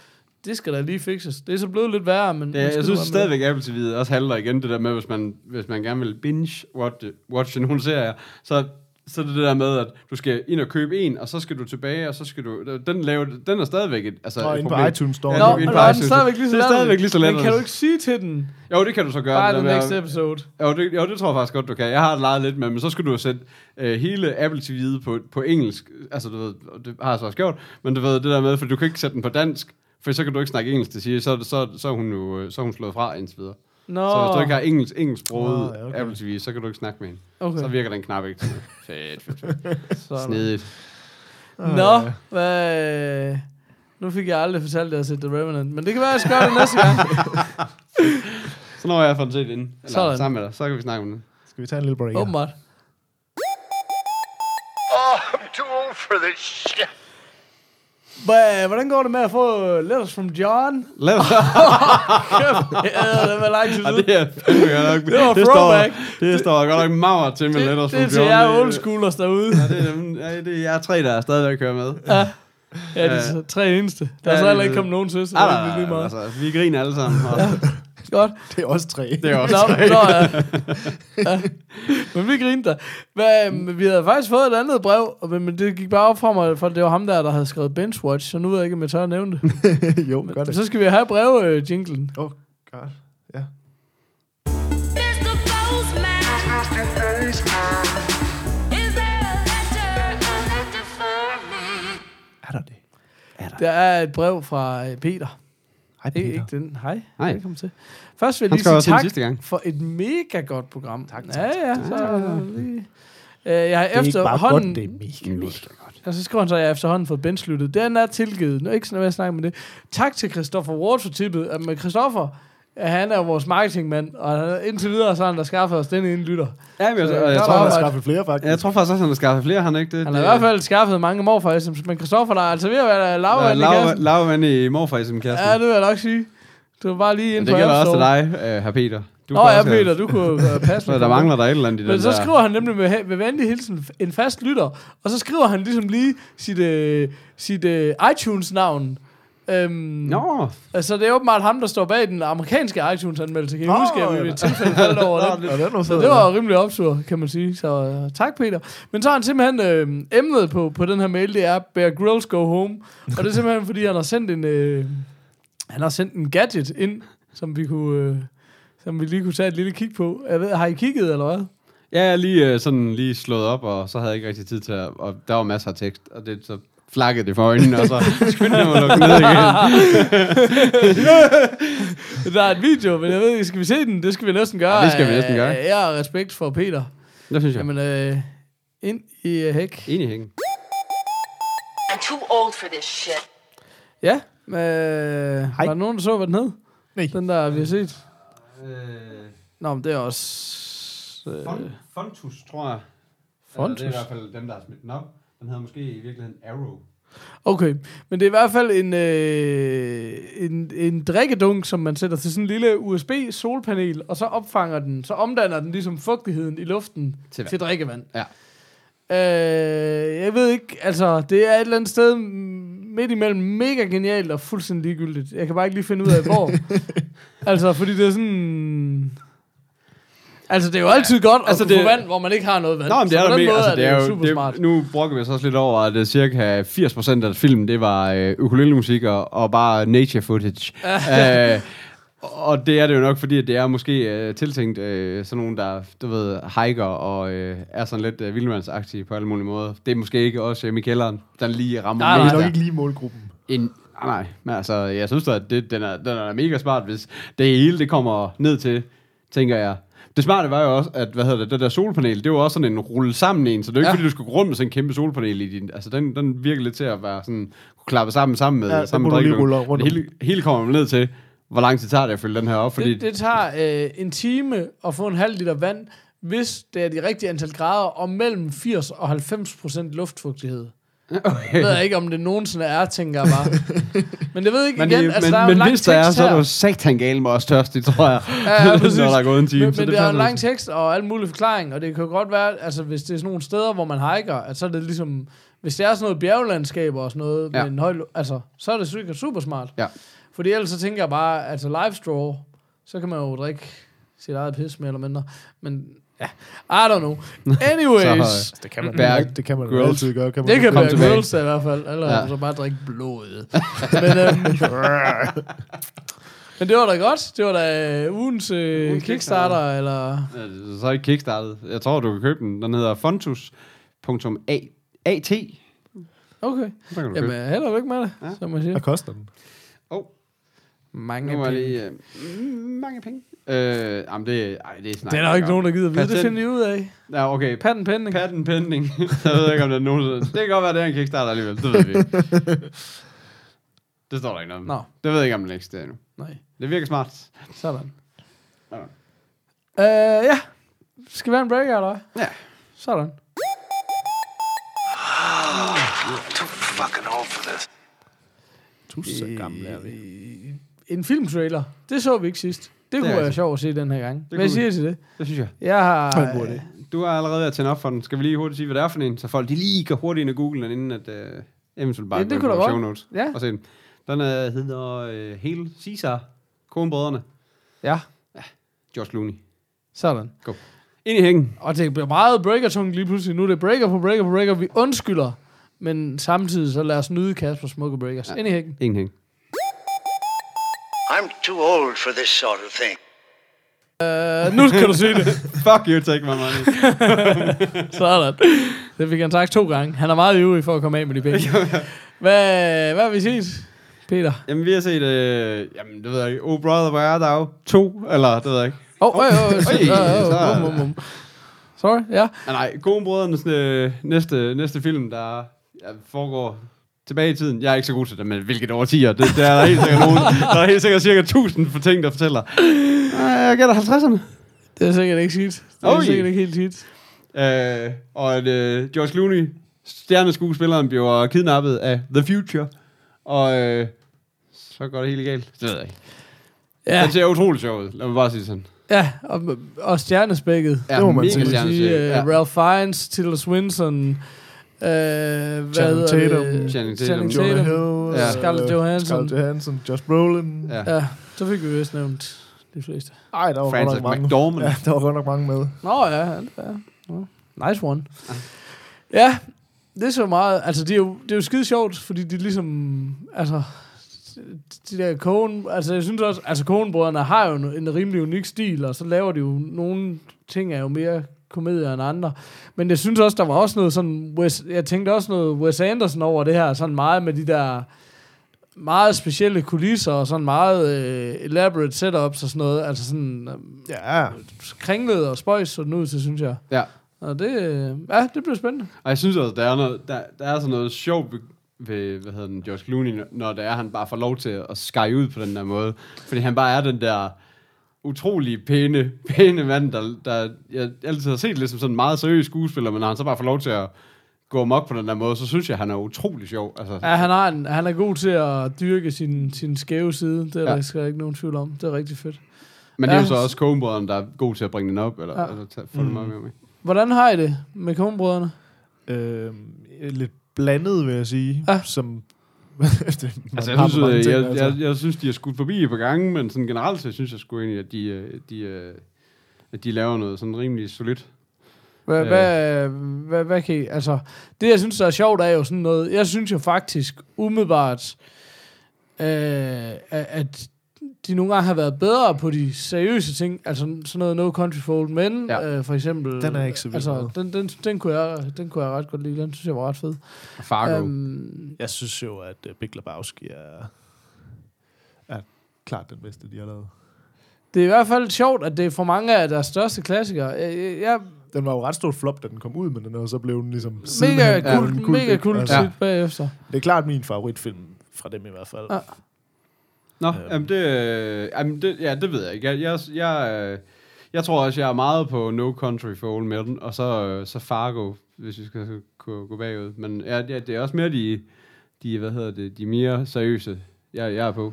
Speaker 2: det skal da lige fikses. Det er så blevet lidt værre, men...
Speaker 4: Det, jeg
Speaker 2: måske
Speaker 4: synes stadigvæk, Apple TV også handler igen det der med, hvis man, hvis man gerne vil binge watch, watch nogle serier, så, så er det det der med, at du skal ind og købe en, og så skal du tilbage, og så skal du... Den, lave, den er stadigvæk et, altså
Speaker 3: Og
Speaker 4: et
Speaker 3: inde på
Speaker 4: problem.
Speaker 3: iTunes Store.
Speaker 4: Ja,
Speaker 2: Nå,
Speaker 4: på
Speaker 2: der er den stadigvæk lige så
Speaker 4: Det er stadigvæk lige så
Speaker 2: Men
Speaker 4: latterligt.
Speaker 2: kan du ikke sige til den,
Speaker 4: Jo, det kan du så gøre.
Speaker 2: bare next
Speaker 4: med,
Speaker 2: episode?
Speaker 4: jo, det, jo, det tror jeg faktisk godt, du kan. Jeg har leget lidt med, men så skal du sætte øh, hele Apple TV'et på, på engelsk. Altså, du ved, det har jeg så også gjort, men du ved, det der med, for du kan ikke sætte den på dansk, for så kan du ikke snakke engelsk, det siger, så, så, så, er hun jo øh, så er hun slået fra indtil videre.
Speaker 2: Nå,
Speaker 4: Så hvis du ikke har engelsk, engelsk sproget
Speaker 3: ja, okay.
Speaker 4: Apple TV, så kan du ikke snakke med hende.
Speaker 2: okay.
Speaker 4: Så virker den knap ikke til. Fedt, fedt, fedt. Snedigt.
Speaker 2: Nå, hvad... Nu fik jeg aldrig fortalt, at jeg har set The Revenant, men det kan være, at jeg skal gøre det næste gang.
Speaker 4: Så når jeg har fået den set inden, eller
Speaker 2: Sådan.
Speaker 4: sammen med dig, så kan vi snakke om det.
Speaker 3: Skal vi tage en lille break?
Speaker 2: Åbenbart.
Speaker 1: Oh, I'm too old for this shit.
Speaker 2: Hvad, hvordan går det med at få letters from John?
Speaker 4: Os
Speaker 2: ja, det var lang tid
Speaker 4: Ja,
Speaker 2: siden.
Speaker 4: det er fandme godt nok.
Speaker 2: Det var
Speaker 4: det
Speaker 2: throwback.
Speaker 4: Står, det står godt nok maver til med
Speaker 2: Det,
Speaker 4: letters
Speaker 2: det er
Speaker 4: from
Speaker 2: til
Speaker 4: John.
Speaker 2: jer
Speaker 4: Det-
Speaker 2: oldschoolers derude.
Speaker 4: Ja, det er, dem- ja, det er jer tre, der stadigvæk kører med.
Speaker 2: Ja, ja de er tre eneste. Der er
Speaker 4: Ja,
Speaker 2: så
Speaker 4: det-
Speaker 2: heller ikke kommet nogen til, det
Speaker 4: Ah,
Speaker 2: er meget.
Speaker 4: altså, vi griner alle sammen. Og,
Speaker 2: Godt.
Speaker 3: Det er også tre.
Speaker 4: Det er også
Speaker 2: Nå, nå, ja. ja. Men vi grinte da. Hvad, øhm, vi havde faktisk fået et andet brev, og- men det gik bare op fra mig, for det var ham der, der havde skrevet Benchwatch, så nu ved jeg ikke, om jeg tør at nævne det.
Speaker 3: jo, gør det.
Speaker 2: Så skal vi have brev øh, jinglen.
Speaker 3: Åh, oh, godt. Ja.
Speaker 5: Mr. Postman. Is there a letter, a letter for me?
Speaker 3: Er der det?
Speaker 2: Der er et brev fra øh, Peter.
Speaker 3: Hej, Peter.
Speaker 2: ikke den. Hej.
Speaker 4: Hej.
Speaker 2: Velkommen til. Først vil jeg lige sige tak
Speaker 4: sidste gang.
Speaker 2: for et mega godt program.
Speaker 3: Tak, tak,
Speaker 2: Ja, ja.
Speaker 3: tak,
Speaker 2: Så, lige. Øh, jeg har
Speaker 3: Det er ikke bare
Speaker 2: efterhånden...
Speaker 3: godt, det er mega godt.
Speaker 2: Og så skriver han så, at jeg efterhånden fået benchlyttet. Den er tilgivet. Nu er ikke sådan, at jeg snakker med det. Tak til Christoffer Ward for tippet. At Med Christoffer, ja, han er jo vores marketingmand, og han indtil videre så har han der skaffet os den ene lytter.
Speaker 4: Ja, men jeg, jeg,
Speaker 2: godt
Speaker 4: tror,
Speaker 3: Jeg har skaffet flere, faktisk.
Speaker 4: jeg tror faktisk også, han har skaffet flere, han er ikke det?
Speaker 2: Han har i hvert fald skaffet mange morfar SM's, men Christoffer, der er altså ved at være lavvand i kassen.
Speaker 4: Lavvand i morfar i kassen.
Speaker 2: Ja, det vil jeg nok sige. Du var bare lige ind
Speaker 4: det
Speaker 2: på
Speaker 4: gælder
Speaker 2: App
Speaker 4: også til dig, uh, herr Peter. Du
Speaker 2: Nå ja, Peter, du kunne øh, passe mig
Speaker 4: der mangler der et eller andet i den
Speaker 2: Men så
Speaker 4: der.
Speaker 2: skriver han nemlig med, med venlig hilsen en fast lytter, og så skriver han ligesom lige sit, øh, sit øh, iTunes-navn. Øhm,
Speaker 4: Nå,
Speaker 2: Altså, det er åbenbart ham, der står bag den amerikanske iTunes-anmeldelse. Kan I
Speaker 3: Nå,
Speaker 2: huske, at vi
Speaker 3: ja.
Speaker 2: et tilfælde faldt over den?
Speaker 3: Det
Speaker 2: Så det var jo rimelig optur, kan man sige. Så uh, tak, Peter. Men så har han simpelthen øh, emnet på, på den her mail, det er Bear Grylls Go Home. Og det er simpelthen, fordi han har sendt en, øh, han har sendt en gadget ind, som vi kunne... Øh, som vi lige kunne tage et lille kig på. Jeg ved, har I kigget, eller hvad?
Speaker 4: Ja, jeg er lige, øh, sådan lige slået op, og så havde jeg ikke rigtig tid til at... Og der var masser af tekst, og det så flakkede det for øjnene, og så skyndte jeg mig at lukke ned igen.
Speaker 2: Der er et video, men jeg ved ikke, skal vi se den? Det skal vi næsten gøre.
Speaker 4: Ja, det skal vi næsten gøre.
Speaker 2: Jeg har respekt for Peter.
Speaker 4: Det synes jeg.
Speaker 2: Jamen, øh, ind i uh, hæk.
Speaker 4: Enig hængen.
Speaker 6: I'm too old for this shit.
Speaker 2: Ja, øh, var der nogen, der så, hvad den hed?
Speaker 3: Nej.
Speaker 2: Den der, vi har set.
Speaker 4: Øh,
Speaker 2: Nå, men det er også... Øh,
Speaker 4: Fon- Fontus, tror jeg.
Speaker 2: Fontus?
Speaker 4: Eller Det er i hvert fald dem, der har smidt den op. Den hedder måske i virkeligheden Arrow.
Speaker 2: okay, men det er i hvert fald en, øh, en, en drikkedunk, som man sætter til sådan en lille USB-solpanel, og så opfanger den, så omdanner den ligesom fugtigheden i luften
Speaker 4: Til
Speaker 2: til,
Speaker 4: vand.
Speaker 2: til drikkevand.
Speaker 4: Ja.
Speaker 2: Øh, jeg ved ikke, altså, det er et eller andet sted midt imellem mega genialt og fuldstændig ligegyldigt. Jeg kan bare ikke lige finde ud af, hvor. altså, fordi det er sådan... Altså, det er jo altid godt at
Speaker 4: altså,
Speaker 2: kunne
Speaker 4: det-
Speaker 2: få vand, hvor man ikke har noget vand.
Speaker 4: Nå, men det
Speaker 2: Så
Speaker 4: er
Speaker 2: på
Speaker 4: der
Speaker 2: måde
Speaker 4: altså, det er jo,
Speaker 2: super
Speaker 4: det,
Speaker 2: smart.
Speaker 4: nu brokker vi os også lidt over, at det er cirka 80% af filmen, det var øh, ukulelemusik og, og bare nature footage. øh, og det er det jo nok, fordi at det er måske øh, tiltænkt øh, sådan nogen, der, du ved, hiker og øh, er sådan lidt øh, vildmandsagtige på alle mulige måder. Det er måske ikke også hjemme i kælderen, den lige rammer
Speaker 2: Nej,
Speaker 3: Det er nok
Speaker 4: der.
Speaker 3: ikke lige målgruppen.
Speaker 4: En, nej, nej, men altså, jeg synes da, at det, den, er, den er mega smart, hvis det hele det kommer ned til, tænker jeg. Det smarte var jo også, at hvad hedder det, det der solpanel, det var også sådan en rulle sammen en, så det er jo ikke,
Speaker 2: Ja.
Speaker 4: fordi du skulle gå rundt med sådan en kæmpe solpanel i din, altså den, den virker lidt til at være sådan, kunne klappe sammen sammen med,
Speaker 3: Ja,
Speaker 4: sammen med
Speaker 3: lige
Speaker 4: drikkedunken.
Speaker 3: rulle rundt
Speaker 4: hele, hele kommer ned til, hvor lang tid tager det at fylde den her op, fordi
Speaker 2: Det, det tager øh, en time at få en halv liter vand, hvis det er de rigtige antal grader, og mellem 80 og 90 procent luftfugtighed.
Speaker 4: Okay.
Speaker 2: Jeg ved ikke, om det nogensinde er, tænker jeg bare. men jeg ved ikke
Speaker 4: Men,
Speaker 2: igen,
Speaker 4: det,
Speaker 2: altså
Speaker 4: men,
Speaker 2: der er
Speaker 4: men hvis der er, så er du satan gal med os tørstig, tror jeg.
Speaker 2: Ja, ja, præcis.
Speaker 4: Når der er gået en time.
Speaker 2: Men,
Speaker 4: så
Speaker 2: men
Speaker 4: det
Speaker 2: det er en lang tekst og alle mulige forklaringer, og det kan jo godt være, altså hvis det er sådan nogle steder, hvor man hiker, at så er det ligesom, hvis det er sådan noget bjerglandskab og sådan noget, ja. Med en høj, altså, så er det sikkert super smart.
Speaker 4: Ja.
Speaker 2: Fordi ellers så tænker jeg bare, altså live straw, så kan man jo drikke sit eget pis mere eller mindre. Men ja, I don't know. Anyways,
Speaker 4: Så, øh,
Speaker 3: Det kan man,
Speaker 4: Bear
Speaker 3: det kan man
Speaker 4: Grylls.
Speaker 3: altid gøre. Kan man
Speaker 2: det kan
Speaker 4: tilbage.
Speaker 2: grills i hvert fald, eller
Speaker 4: Ja.
Speaker 2: så bare drikke blod. men, øhm, men det var da godt. Det var da øh, ugens øh,
Speaker 4: Ugens
Speaker 2: Kickstarter, eller...
Speaker 4: Ja, det er så ikke kickstartet. Jeg tror, du kan købe den. Den hedder fontus.at.
Speaker 2: Okay.
Speaker 4: Du købe.
Speaker 2: Jamen, held og lykke med det, ja. Som man siger.
Speaker 3: Hvad koster den?
Speaker 4: Oh,
Speaker 2: Mange
Speaker 4: nu
Speaker 2: penge.
Speaker 4: det øh, mm, mange penge. Øh, jamen det, ej, det er snak.
Speaker 2: Det er der jo ikke nogen, der gider vide. Det finder de ud af.
Speaker 4: Ja, okay.
Speaker 2: Patent pending.
Speaker 4: Patent pending. jeg ved ikke, om det er nogen, der... Det kan godt være, det er en kickstarter alligevel. Det ved vi ikke. Det står der ikke noget om.
Speaker 2: Nå.
Speaker 4: Det ved jeg ikke, om den eksisterer endnu.
Speaker 2: Nej,
Speaker 4: Det virker smart.
Speaker 2: sådan.
Speaker 4: Ja.
Speaker 2: Øh, ja. Skal vi have en break, eller hvad?
Speaker 4: Ja.
Speaker 2: Sådan.
Speaker 1: Too fucking old for this.
Speaker 3: Du er så gammel, er vi.
Speaker 2: En filmtrailer. Det så vi ikke sidst. Det kunne
Speaker 4: er
Speaker 2: være
Speaker 4: rigtigt.
Speaker 2: sjovt at se den her gang. Hvad
Speaker 4: kunne
Speaker 2: siger. I til det?
Speaker 4: Det synes jeg.
Speaker 2: Jeg har...
Speaker 3: Det var en god idé.
Speaker 4: Du er allerede ved at tænde op for den. Skal vi lige hurtigt sige, hvad det er for en, så folk de lige går hurtigt ind og google den, inden at øh, eventuelt bare
Speaker 2: Ja, det kunne
Speaker 4: på
Speaker 2: da
Speaker 4: show
Speaker 2: godt.
Speaker 4: notes
Speaker 2: Ja.
Speaker 4: og se den. Den øh, hedder øh, Hail Caesar, Konebrødrene.
Speaker 2: Ja,
Speaker 4: George Clooney.
Speaker 2: sådan.
Speaker 4: Ind i hængen.
Speaker 2: Og det bliver meget breaker lige pludselig. Nu er det breaker på breaker på breaker. Vi undskylder, men samtidig så lad os nyde Kasper smukke breakers. Ja. Ind i hækken.
Speaker 4: Ingen hæng.
Speaker 1: I'm too old for this sort of thing.
Speaker 2: Uh, nu skal du se det.
Speaker 4: Fuck you, take my money.
Speaker 2: Sådan. Det fik han sagt to gange. Han er meget ivrig for at komme af med de penge. Hvad, hvad har vi set, Peter?
Speaker 4: jamen, vi har set, øh, jamen, det ved jeg ikke, Oh Brother, Where Art Thou? To, eller det ved jeg ikke.
Speaker 2: Åh, oh,
Speaker 4: Oj, så-
Speaker 2: øh, øh, Sorry, ja.
Speaker 4: Ah, nej, Konebrødrenes øh, næste, næste film, der ja, foregår tilbage i tiden. Jeg er ikke så god til det, men hvilket årtier. Det, det er der helt sikkert nogen. Der er helt sikkert cirka 1000 for ting, der fortæller. Jeg gætter 50'erne.
Speaker 2: Det er sikkert ikke tit. Det er
Speaker 4: Oj.
Speaker 2: sikkert ikke helt tit.
Speaker 4: Uh, og at uh, George Clooney, stjerneskuespilleren, bliver kidnappet af The Future. Og uh, så går det helt galt. Det ved jeg ikke.
Speaker 2: Ja,
Speaker 4: Den ser utrolig sjov ud. Lad mig bare sige sådan.
Speaker 2: ja og, og stjernespækket.
Speaker 4: Ja,
Speaker 3: Det må man sige.
Speaker 2: Uh,
Speaker 4: Ja.
Speaker 2: Ralph Fiennes, Tilda Swinton, uh, hvad
Speaker 3: Channing Tatum.
Speaker 2: det?
Speaker 4: Channing
Speaker 2: Channing
Speaker 4: Tatum.
Speaker 3: Jonah. Hill.
Speaker 4: Ja.
Speaker 3: øh,
Speaker 2: Scarlett Johansson.
Speaker 3: Scarlett Johansson. Josh Brolin.
Speaker 4: Ja.
Speaker 2: Ja, så fik vi vist nævnt de fleste.
Speaker 3: Ej, der var godt
Speaker 4: Francis
Speaker 3: nok mange.
Speaker 4: McDormand.
Speaker 3: Ja, der var godt nok mange med.
Speaker 2: Nå ja, ja. ja. Nice one. Ja, det er så meget, altså det er jo, det er jo skide sjovt, fordi de ligesom, altså, de der Coen, altså jeg synes også, altså Coen-brødrene har jo en, en rimelig unik stil, og så laver de jo nogle ting, er jo mere komedier end andre. Men jeg synes også, der var også noget sådan, Wes, jeg tænkte også noget Wes Anderson over det her, sådan meget med de der meget specielle kulisser, og sådan meget øh, elaborate setups og sådan noget, altså sådan øh,
Speaker 3: Ja,
Speaker 2: kringlet og spøjs så ud til, synes jeg.
Speaker 4: Ja.
Speaker 2: Og det, øh, ja, det bliver spændende.
Speaker 4: Og jeg synes også, der er, noget, der, der er sådan noget sjovt ved, hvad hedder den, George Clooney, når det er, han bare får lov til at skære ud på den der måde. Fordi han bare er den der utrolig pæne, pæne mand, der, der jeg altid har set lidt som sådan en meget seriøs skuespiller, men når han så bare får lov til at gå amok på den der måde, så synes jeg, han er utrolig sjov. Altså,
Speaker 2: Ja, han, har en, han er god til at dyrke sin, sin skæve side. Det er
Speaker 4: Ja.
Speaker 2: der skal ikke nogen tvivl om. Det er rigtig fedt.
Speaker 4: men det er jo så også Coen-brødren, der er god til at bringe den op, eller,
Speaker 2: Ja.
Speaker 4: eller tage, få mm. med.
Speaker 2: Hvordan har I det med Coen-brødrene?
Speaker 3: øh, lidt blandet, vil jeg sige.
Speaker 2: Ja.
Speaker 3: Som, det,
Speaker 4: Altså,
Speaker 3: har
Speaker 4: jeg
Speaker 3: på
Speaker 4: synes, jeg,
Speaker 3: ting,
Speaker 4: jeg,
Speaker 3: altså.
Speaker 4: jeg, jeg synes, de er skudt forbi et par gange, men sådan generelt så synes jeg sgu egentlig, at de, øh, de, øh, at de laver noget sådan rimelig solidt.
Speaker 2: Hvad,
Speaker 4: Øh.
Speaker 2: hvad, hvad, hvad kan I, altså, det jeg synes, der er sjovt, er jo sådan noget, jeg synes jo faktisk umiddelbart, øh, at de nogle gange har været bedre på de seriøse ting, altså sådan noget No Country for Old Men,
Speaker 4: Ja.
Speaker 2: ja. øh, for eksempel.
Speaker 3: Den er ikke så vild
Speaker 2: Altså, den, den, den, kunne jeg, den kunne jeg ret godt lide, den synes jeg var ret fed.
Speaker 4: Fargo. Um,
Speaker 3: Jeg synes jo, at uh, Big Lebowski er, er klart den bedste, de har lavet.
Speaker 2: det er i hvert fald sjovt, at det er for mange af deres største klassikere. Jeg, jeg, jeg
Speaker 3: Den var jo ret stort flop, da den kom ud, men den er så blevet ligesom...
Speaker 2: mega kult,
Speaker 3: en
Speaker 2: mega kult
Speaker 3: Altså,
Speaker 2: ja.
Speaker 4: Ja.
Speaker 2: bagefter.
Speaker 3: Det er klart min favoritfilm fra dem i hvert fald.
Speaker 2: Ja.
Speaker 4: Nå,
Speaker 3: Øhm.
Speaker 4: jamen det, øh, jamen det, ja, det ved jeg ikke. Jeg, jeg, jeg, øh, jeg tror også, jeg er meget på No Country for Old Men, og så, øh, så Fargo, hvis vi skal gå, gå bagud. Men ja, ja, det er også mere de, de, hvad hedder det, de mere seriøse, jeg, jeg er på,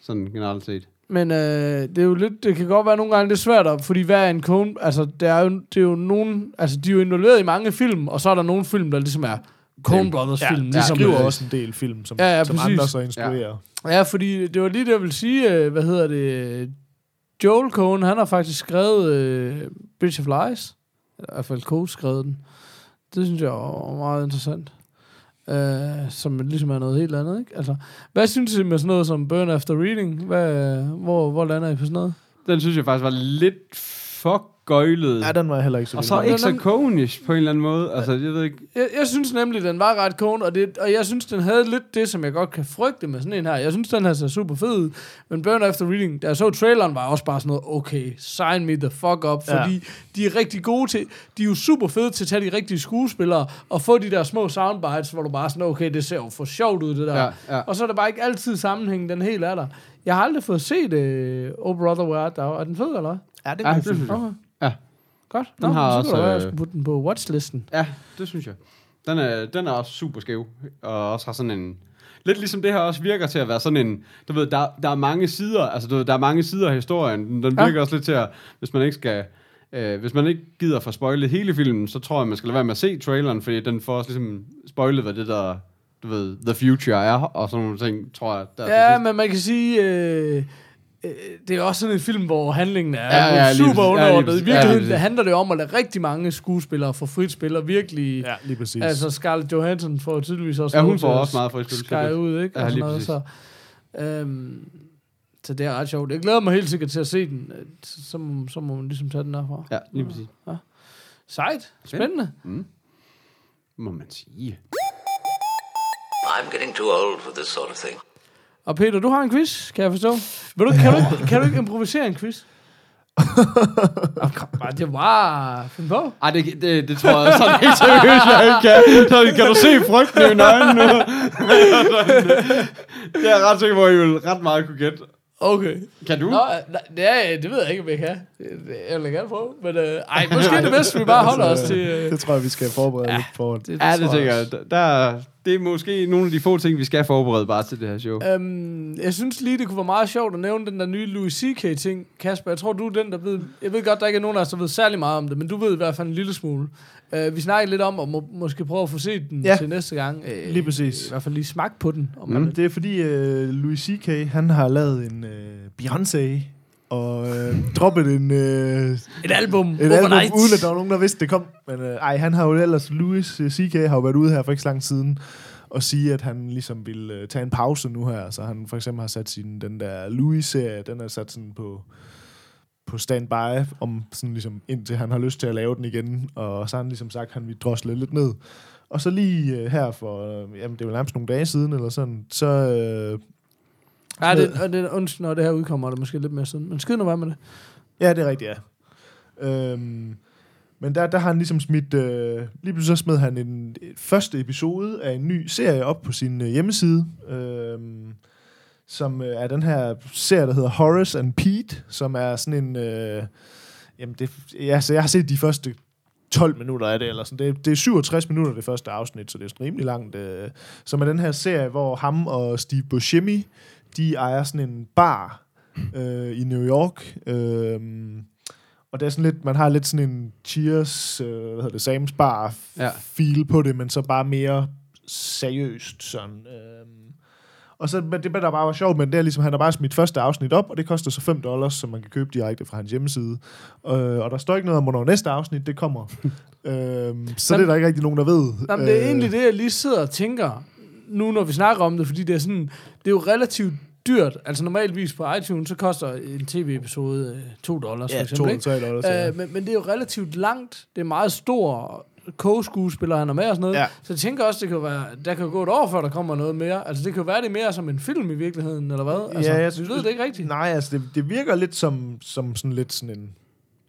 Speaker 4: sådan generelt set.
Speaker 2: Men øh, det er jo lidt, det kan godt være nogle gange lidt svært, at- fordi hvad er en kone, altså det er jo, det er jo nogen, altså de er jo involveret i mange film, og så er der nogle film, der ligesom er Coen Brothers
Speaker 3: Ja,
Speaker 2: film.
Speaker 3: de
Speaker 2: ligesom,
Speaker 3: skriver
Speaker 2: øh,
Speaker 3: også en del film, som,
Speaker 2: Ja, ja,
Speaker 3: som
Speaker 2: præcis.
Speaker 3: andre så instruerer.
Speaker 2: Ja, fordi det var lige det, jeg ville sige, øh, hvad hedder det, Joel Cohen, han har faktisk skrevet øh, Bridge of Lies, i hvert fald co-skrevet den. Det synes jeg var meget interessant. Øh, som ligesom er noget helt andet, ikke? Altså, hvad synes I med sådan noget som Burn After Reading? Hvad, hvor, hvor lander I på sådan noget?
Speaker 4: Den synes jeg faktisk var lidt for gøjlet.
Speaker 3: Ja, den var heller ikke så
Speaker 4: og så ikke så konisk på en eller anden måde. Altså, jeg ved ikke...
Speaker 2: Jeg, jeg synes nemlig, den var ret kone, og, det, og jeg synes, den havde lidt det, som jeg godt kan frygte med sådan en her. Jeg synes, den her ser super fed ud, men Burn After Reading, da jeg så traileren, var også bare sådan noget, okay, sign me the fuck up,
Speaker 3: Ja.
Speaker 2: fordi de er rigtig gode til, de er jo super fede til at tage de rigtige skuespillere, og få de der små soundbites, hvor du bare sådan, okay, det ser jo for sjovt ud, det der.
Speaker 4: Ja, ja.
Speaker 2: Og så er det bare ikke altid sammenhængen, den helt er der. Jeg har aldrig fået set uh, Oh Brother Where Art Thou. Er den fed, eller hvad?
Speaker 3: Ja, det
Speaker 4: Ja,
Speaker 3: var
Speaker 4: det.
Speaker 2: Okay.
Speaker 4: Ja.
Speaker 2: Godt.
Speaker 4: Den har
Speaker 2: så
Speaker 4: også,
Speaker 2: kunne
Speaker 4: øh,
Speaker 2: putte den på watchlisten.
Speaker 4: Ja, det synes jeg. Den er, den er også super skæv, og også har sådan en... Lidt ligesom det her også virker til at være sådan en... Du ved, der, der er mange sider, altså du ved, der er mange sider af historien. Den, den
Speaker 2: Ja.
Speaker 4: virker også lidt til at, hvis man ikke skal... Øh, hvis man ikke gider for spoilet hele filmen, så tror jeg, man skal lade være med at se traileren, fordi den får også ligesom spoilet, hvad det der, du ved, The Future er, og sådan nogle ting, tror jeg. Der er
Speaker 2: Ja, men man kan sige, øh, det er også sådan en film, hvor handlingen er
Speaker 4: Ja,
Speaker 2: ja,
Speaker 4: ja,
Speaker 2: ja,
Speaker 4: lige
Speaker 2: super.
Speaker 4: Ja, lige
Speaker 2: underordnet.
Speaker 4: præcis.
Speaker 2: I virkeligheden
Speaker 4: Ja, lige
Speaker 2: handler det om at lade rigtig mange skuespillere få frit spil, og virkelig...
Speaker 3: Ja, lige præcis.
Speaker 2: Altså Scarlett Johansson får tydeligvis også
Speaker 4: Ja, hun får også meget frit spil, selvfølgelig.
Speaker 2: ud, ikke?
Speaker 4: Ja,
Speaker 2: og sådan
Speaker 4: lige
Speaker 2: noget,
Speaker 4: præcis.
Speaker 2: så, øhm, så det er ret sjovt. Jeg glæder mig helt sikkert til at se den. Øh, Så, så, må- så må man ligesom tage den derfra.
Speaker 4: Ja, lige præcis.
Speaker 2: Sejt. Spændende.
Speaker 4: Må man sige.
Speaker 7: I'm getting too old for this sort of thing.
Speaker 2: Og Peter, du har en quiz, kan jeg forstå. Vil du, kan, du, ikke- kan du ikke improvisere en quiz? oh, kom, bare, det var... Find på.
Speaker 4: Ej, det, det, det tror jeg sådan helt seriøst, jeg ikke kan. Så kan du se frygten i mine øjne nu? det er jeg ret sikker på, at I vil ret meget kunne gætte.
Speaker 2: Okay.
Speaker 4: Kan du?
Speaker 2: Nå, nej, det, det ved jeg ikke, om jeg kan. Det- det- Jeg vil gerne prøve. Men øh, ej, måske er det bedst, vi bare holder os til... Øh,
Speaker 3: Det tror jeg, vi skal forberede ja, lidt for.
Speaker 2: det,
Speaker 4: Ja, det tænker jeg. Der, det er måske nogle af de få ting, vi skal forberede bare til det her show.
Speaker 2: Øhm, jeg synes lige, det kunne være meget sjovt at nævne den der nye Louis C.K.-ting. Kasper, jeg tror, du er den, der ved... Jeg ved godt, der ikke er nogen af os, der ved særlig meget om det, men du ved i hvert fald en lille smule. Uh, vi snakkede lidt om at må, måske prøve at få set den
Speaker 3: Ja,
Speaker 2: til næste gang. Uh,
Speaker 3: lige præcis.
Speaker 2: I hvert fald lige smagt på den. Om
Speaker 4: Mm.
Speaker 2: man
Speaker 3: Det er fordi uh, Louis C.K. han har lavet en uh, Beyoncé og uh, droppet en, uh,
Speaker 2: Et album
Speaker 3: et album,
Speaker 2: overnight.
Speaker 3: uden at der var nogen, der vidste, det kom. Men uh, ej, han har jo ellers, Louis C.K. har jo været ude her for ikke så lang tid siden og sige, at han ligesom vil uh, tage en pause nu her. Så han for eksempel har sat sin, den der Louis-serie, den er sat sådan på på standby, om sådan ligesom, indtil han har lyst til at lave den igen, og så har han ligesom sagt, at han vil drosle lidt ned. Og så lige øh, her for, øh, jamen det jo nærmest nogle dage siden, eller sådan, så, øh,
Speaker 2: Ja, det, og det, undskyld, når det her udkommer, er det måske lidt mere sådan. Men skid nu være med det.
Speaker 3: ja, det er rigtigt, ja. Øhm, men der, der har han ligesom smidt, øh, lige pludselig så smed han en første episode af en ny serie op på sin øh, hjemmeside, øh, som øh, er den her serie, der hedder Horace and Pete, som er sådan en, øh, jamen det, ja, så jeg har set de første 12 minutter af det, eller sådan. Det, det er 67 minutter det første afsnit, så det er sådan rimelig langt. Øh, som er den her serie, hvor ham og Steve Buscemi, de ejer sådan en bar øh, i New York. Øh, og det er sådan lidt, man har lidt sådan en Cheers, øh, hvad hedder det, Sam's Bar
Speaker 4: Ja.
Speaker 3: feel på det, men så bare mere seriøst sådan. Øh, og så men det, der bare var sjovt, men det er ligesom, han har bare smidt første afsnit op, og det koster så 5 dollars, som man kan købe direkte fra hans hjemmeside. Øh, og der står ikke noget om, hvornår næste afsnit det kommer. øhm, så
Speaker 2: Men-
Speaker 3: det er der ikke rigtig nogen, der ved.
Speaker 2: Jamen, det er
Speaker 3: Øh,
Speaker 2: egentlig det, jeg lige sidder og tænker, nu når vi snakker om det, fordi det er sådan, det er jo relativt dyrt. Altså normalvis på iTunes, så koster en tv-episode øh, 2 dollars, for
Speaker 3: Ja,
Speaker 2: eksempel.
Speaker 3: 2
Speaker 2: ikke?
Speaker 3: 3 dollars. ja.
Speaker 2: Øh, men, men det er jo relativt langt. Det er meget stor co-skuespiller, han er med og sådan noget.
Speaker 3: Ja.
Speaker 2: Så jeg tænker også, det kan være, der kan gå et år, før der kommer noget mere. Altså det kan jo være, det er mere som en film i virkeligheden, eller hvad? Altså,
Speaker 3: Ja, jeg synes-
Speaker 2: vi ved det ikke rigtigt.
Speaker 3: Nej, altså det, det virker lidt som, som sådan lidt sådan en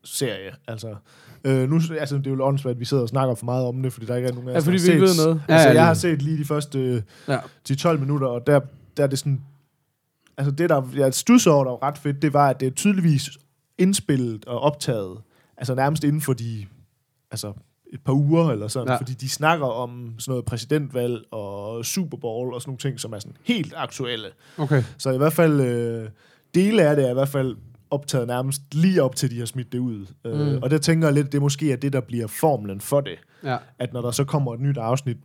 Speaker 3: serie. Altså, øh, nu, altså det er jo åndssvagt, at vi sidder og snakker for meget om det, fordi der ikke er nogen af
Speaker 2: Ja,
Speaker 3: os,
Speaker 2: fordi vi ikke
Speaker 3: set-
Speaker 2: ved noget.
Speaker 3: Altså,
Speaker 4: Ja, ja,
Speaker 3: jeg har set lige de første
Speaker 2: Ja.
Speaker 3: de 12 minutter, og der, der er det sådan... Altså det, der jeg stusser over, der var ret fedt, det var, at det er tydeligvis indspillet og optaget, altså nærmest inden for de, altså et par uger eller sådan,
Speaker 4: ja.
Speaker 3: fordi de snakker om sådan noget præsidentvalg og Super Bowl og sådan nogle ting, som er sådan helt aktuelle.
Speaker 4: Okay.
Speaker 3: Så i hvert fald, øh, dele af det er i hvert fald optaget nærmest lige op til, de har smidt det ud. Mm.
Speaker 2: Mm.
Speaker 3: Øh, og der tænker jeg lidt, det måske er det, der bliver formlen for det.
Speaker 4: Ja.
Speaker 3: At når der så kommer et nyt afsnit,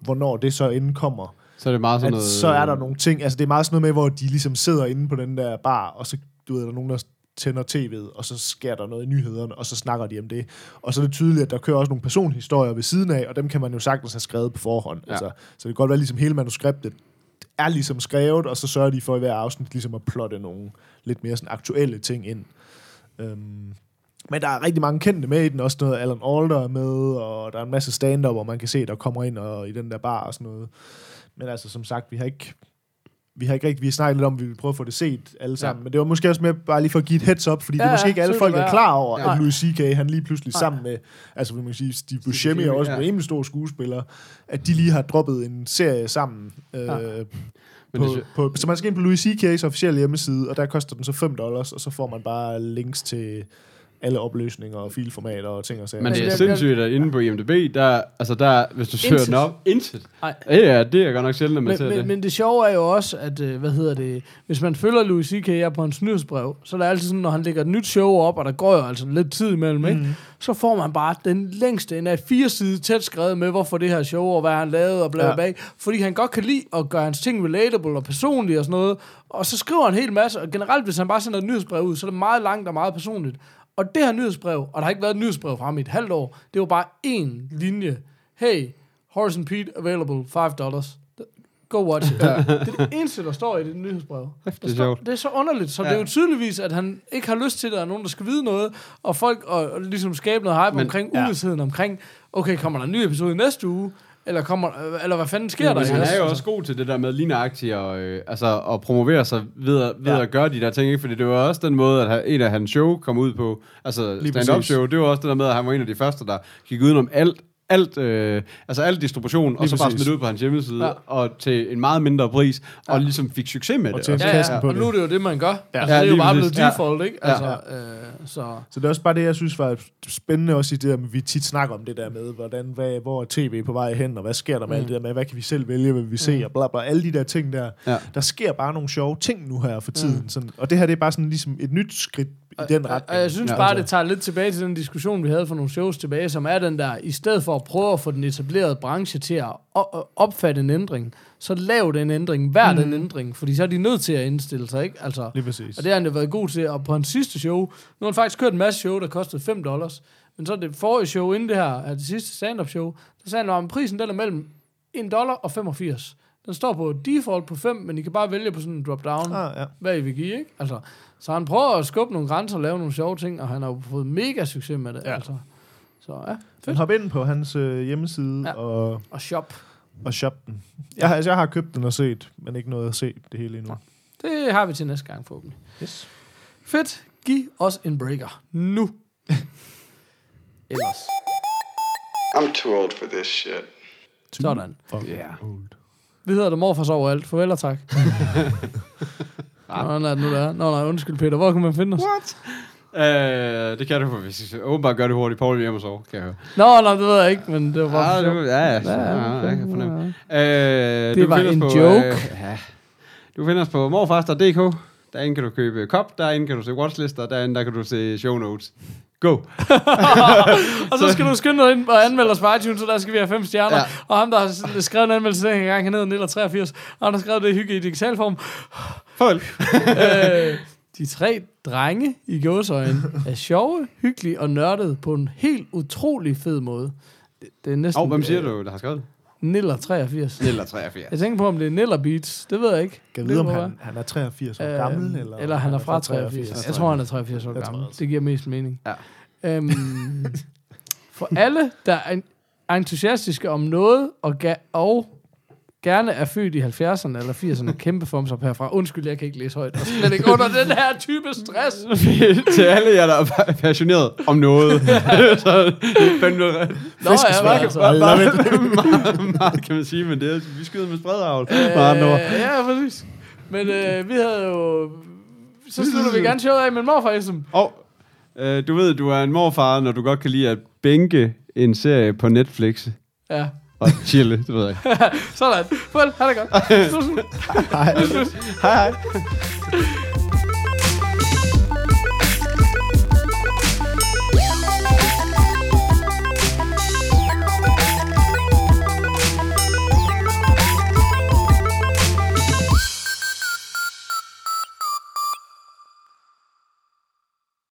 Speaker 3: hvornår det så inden kommer,
Speaker 4: Så er det meget sådan noget...
Speaker 3: så er der nogle ting, altså det er meget sådan noget med, hvor de ligesom sidder inde på den der bar, og så du ved, der er nogen, der tænder tv'et, og så sker der noget i nyhederne, og så snakker de om det. Og så er det tydeligt, at der kører også nogle personhistorier ved siden af, og dem kan man jo sagtens have skrevet på forhånd.
Speaker 4: Ja.
Speaker 3: Altså, så det kan godt være, ligesom hele manuskriptet er ligesom skrevet, og så sørger de for i hver afsnit ligesom at plotte nogle lidt mere sådan aktuelle ting ind. Øhm, men der er rigtig mange kendte med i den, også noget Alan Alder er med, og der er en masse stand hvor man kan se, der kommer ind og, i den der bar og sådan noget. Men altså, som sagt, vi har ikke vi har ikke rigtig, vi har snakket lidt om, at vi vil prøve at få det set alle sammen, ja. men det var måske også med bare lige for at give et heads up, fordi ja, det er
Speaker 2: Ja,
Speaker 3: måske ikke alle folk, der er klar over,
Speaker 2: være.
Speaker 3: at. Louis C.K. han lige pludselig
Speaker 2: Nej.
Speaker 3: sammen med, altså vil man sige, Steve Buscemi er også
Speaker 4: ja.
Speaker 3: en rimelig stor skuespiller, at de lige har droppet en serie sammen. Øh,
Speaker 2: Ja.
Speaker 4: Men
Speaker 3: på,
Speaker 4: det,
Speaker 3: på, så man skal ind på Louis C.K.'s officielle hjemmeside, og der koster den så 5 dollars, og så får man bare links til alle opløsninger og filformater og ting og sager.
Speaker 4: Men det er sindssygt, at inde på IMDb, der, altså der, hvis du søger den op, intet.
Speaker 2: Nej.
Speaker 4: Ja, ja, det er godt nok sjældent, at man
Speaker 2: Men,
Speaker 4: ser
Speaker 2: men,
Speaker 4: det.
Speaker 2: men det sjove er jo også, at, øh, hvad hedder det, hvis man følger Louis C.K. på hans nyhedsbrev, så er det altid sådan, når han lægger et nyt show op, og der går jo altså lidt tid imellem, ikke? så får man bare den længste en af fire side tæt skrevet med, hvorfor det her show, og hvad han lavede, og bla bla
Speaker 3: Ja.
Speaker 2: bla. Fordi han godt kan lide at gøre hans ting relatable og personlige og sådan noget. Og så skriver han en hel masse, og generelt, hvis han bare sender et nyhedsbrev ud, så er det meget langt og meget personligt. Og det her nyhedsbrev, og der har ikke været et nyhedsbrev fra ham i et halvt år, det var bare én linje. Hey, Horace and Pete available, 5 dollars. Go watch it. Det er det eneste, der står i det nyhedsbrev. Der
Speaker 4: det er
Speaker 2: står, det er så underligt, så ja. det er jo tydeligvis, at han ikke har lyst til, at der er nogen, der skal vide noget, og folk og, og ligesom skabe noget hype
Speaker 4: Men,
Speaker 2: omkring
Speaker 3: ja.
Speaker 2: uvidsheden omkring, okay, kommer der en ny episode i næste uge, eller, kommer, eller hvad fanden sker
Speaker 4: Ja,
Speaker 2: der?
Speaker 4: han er jo også god til det der med lineagtigt og, øh, altså, at promovere sig ved, at, ved
Speaker 3: Ja.
Speaker 4: at gøre de der ting, ikke? fordi det var også den måde, at han- en af hans show kom ud på, altså stand-up show, det var også det der med, at han var en af de første, der gik udenom alt, alt, øh, altså alt distribution, og
Speaker 3: Lige
Speaker 4: så bare
Speaker 3: præcis.
Speaker 4: smidt ud på hans hjemmeside,
Speaker 2: Ja.
Speaker 4: ja. og til en meget mindre pris, ja. og ligesom fik succes med
Speaker 3: Og
Speaker 4: det. også.
Speaker 2: ja, ja,
Speaker 3: på
Speaker 2: og
Speaker 3: det.
Speaker 2: nu er det jo det, man gør. Ja. Altså,
Speaker 4: Ja,
Speaker 2: det er jo bare blevet
Speaker 4: Ja.
Speaker 2: default, ikke?
Speaker 4: Ja.
Speaker 2: Altså, øh, så...
Speaker 3: Så det er også bare det, jeg synes var spændende også i det der, med, vi tit snakker om det der med, hvordan, hvad, hvor er tv på vej hen, og hvad sker der med mm. alt det der med, hvad kan vi selv vælge, hvad vi se,
Speaker 2: Mm.
Speaker 3: og bla bla, alle de der ting der.
Speaker 4: Ja.
Speaker 3: Der sker bare nogle sjove ting nu her for tiden. Mm. Sådan, og det her, det er bare sådan ligesom et nyt skridt i den retning.
Speaker 2: Og jeg synes
Speaker 4: Ja.
Speaker 2: ja, bare, det tager lidt tilbage til den diskussion, vi havde for nogle shows tilbage, som er den der, i stedet for at prøve at få den etablerede branche til at opfatte en ændring, så lav den ændring, hver mm. den ændring, fordi så er de nødt til at indstille sig, ikke? Altså,
Speaker 3: Lige præcis.
Speaker 2: og det har han jo været god til, og på hans sidste show, nu har han faktisk kørt en masse show, der kostede 5 dollars, men så det forrige show inden det her, er det sidste stand-up show, der sagde han, at prisen den er mellem 1 dollar og 85. Den står på default på 5, men I kan bare vælge på sådan en drop-down
Speaker 3: Ah, ja.
Speaker 2: hvad I vil give, ikke? Altså, så han prøver at skubbe nogle grænser og lave nogle sjove ting, og han har jo fået mega succes med det.
Speaker 3: Ja.
Speaker 2: Ja. Altså. Så ja,
Speaker 3: Men
Speaker 2: fedt.
Speaker 3: hop ind på hans øh, hjemmeside
Speaker 2: Ja.
Speaker 3: ja. og,
Speaker 2: Og shop.
Speaker 3: og shop den. Jeg, har- altså, jeg har købt den og set, men ikke noget at se det hele endnu.
Speaker 2: Det har vi til næste gang forhåbentlig.
Speaker 3: Yes.
Speaker 2: Fedt. Giv os en breaker. Nu. Ellers.
Speaker 8: I'm too old for this shit.
Speaker 2: Sådan.
Speaker 3: Fuck.
Speaker 4: Ja.
Speaker 3: Old.
Speaker 2: Vi hedder det morfars overalt. Farvel og tak. Nå, nej, nu der er. Nå, nej, undskyld Peter. Hvor kan man finde os?
Speaker 4: What? Øh, det kan du, hvis åbenbart gør det hurtigt. Paul er hjemme og sove, kan jeg høre.
Speaker 2: Nå, nej, det ved jeg ikke, men det var bare for
Speaker 4: det, ja, ja,
Speaker 2: Ja,
Speaker 4: ja,
Speaker 2: ja,
Speaker 4: ja, jeg kan fornemme.
Speaker 2: ja.
Speaker 4: Øh,
Speaker 2: Det
Speaker 4: du
Speaker 2: var
Speaker 4: finder
Speaker 2: en
Speaker 4: os på,
Speaker 2: joke.
Speaker 4: Øh, ja. Du finder os på morfaster.dk. Derinde kan du købe kop, derinde kan du se watchlister, derinde der kan du se show notes. Go!
Speaker 2: Og så skal du skynde dig ind og anmelde os på iTunes, så der skal vi have fem stjerner.
Speaker 4: Ja.
Speaker 2: Og ham, der har skrevet en anmeldelse den gang, han hedder Niller 83. Og han har skrevet det hygge i digital form.
Speaker 4: Farvel.
Speaker 2: øh, de tre drenge i gåsøjen er sjove, hyggelige og nørdede på en helt utrolig fed måde. Det, det er næsten...
Speaker 4: Og hvem siger
Speaker 2: øh,
Speaker 4: du, der har skrevet det?
Speaker 2: Niller 83.
Speaker 4: Eller 83.
Speaker 2: Jeg tænker på, om det er Niller Beats. Det ved jeg ikke.
Speaker 3: Kan vide, om han, han er 83 år
Speaker 2: være.
Speaker 3: gammel, eller,
Speaker 2: eller han er fra 83. Jeg tror, han er 83 år gammel. Det giver mest mening.
Speaker 4: Ja.
Speaker 2: Øhm, for alle, der er er entusiastiske om noget, og, ga- og gerne er født i 70'erne eller 80'erne, kæmpe thumbs up herfra. Undskyld, jeg kan ikke læse højt. Og slet ikke under den her type stress.
Speaker 4: til alle jer, der er passioneret om noget. så det er fandme
Speaker 2: Nå, ja, men altså.
Speaker 4: Meget, meget, kan man sige, men det er, vi skyder med spredavl.
Speaker 2: Øh, ja, præcis. Men øh, vi havde jo... Så slutter vi gerne showet af med en morfar, Esem.
Speaker 4: Og øh, du ved, du er en morfar, når du godt kan lide at bænke en serie på Netflix
Speaker 2: Ja.
Speaker 4: Og chille, det ved jeg ikke.
Speaker 2: Sådan. Farvel. Ha' det godt.
Speaker 3: Hej.
Speaker 4: Hej hej.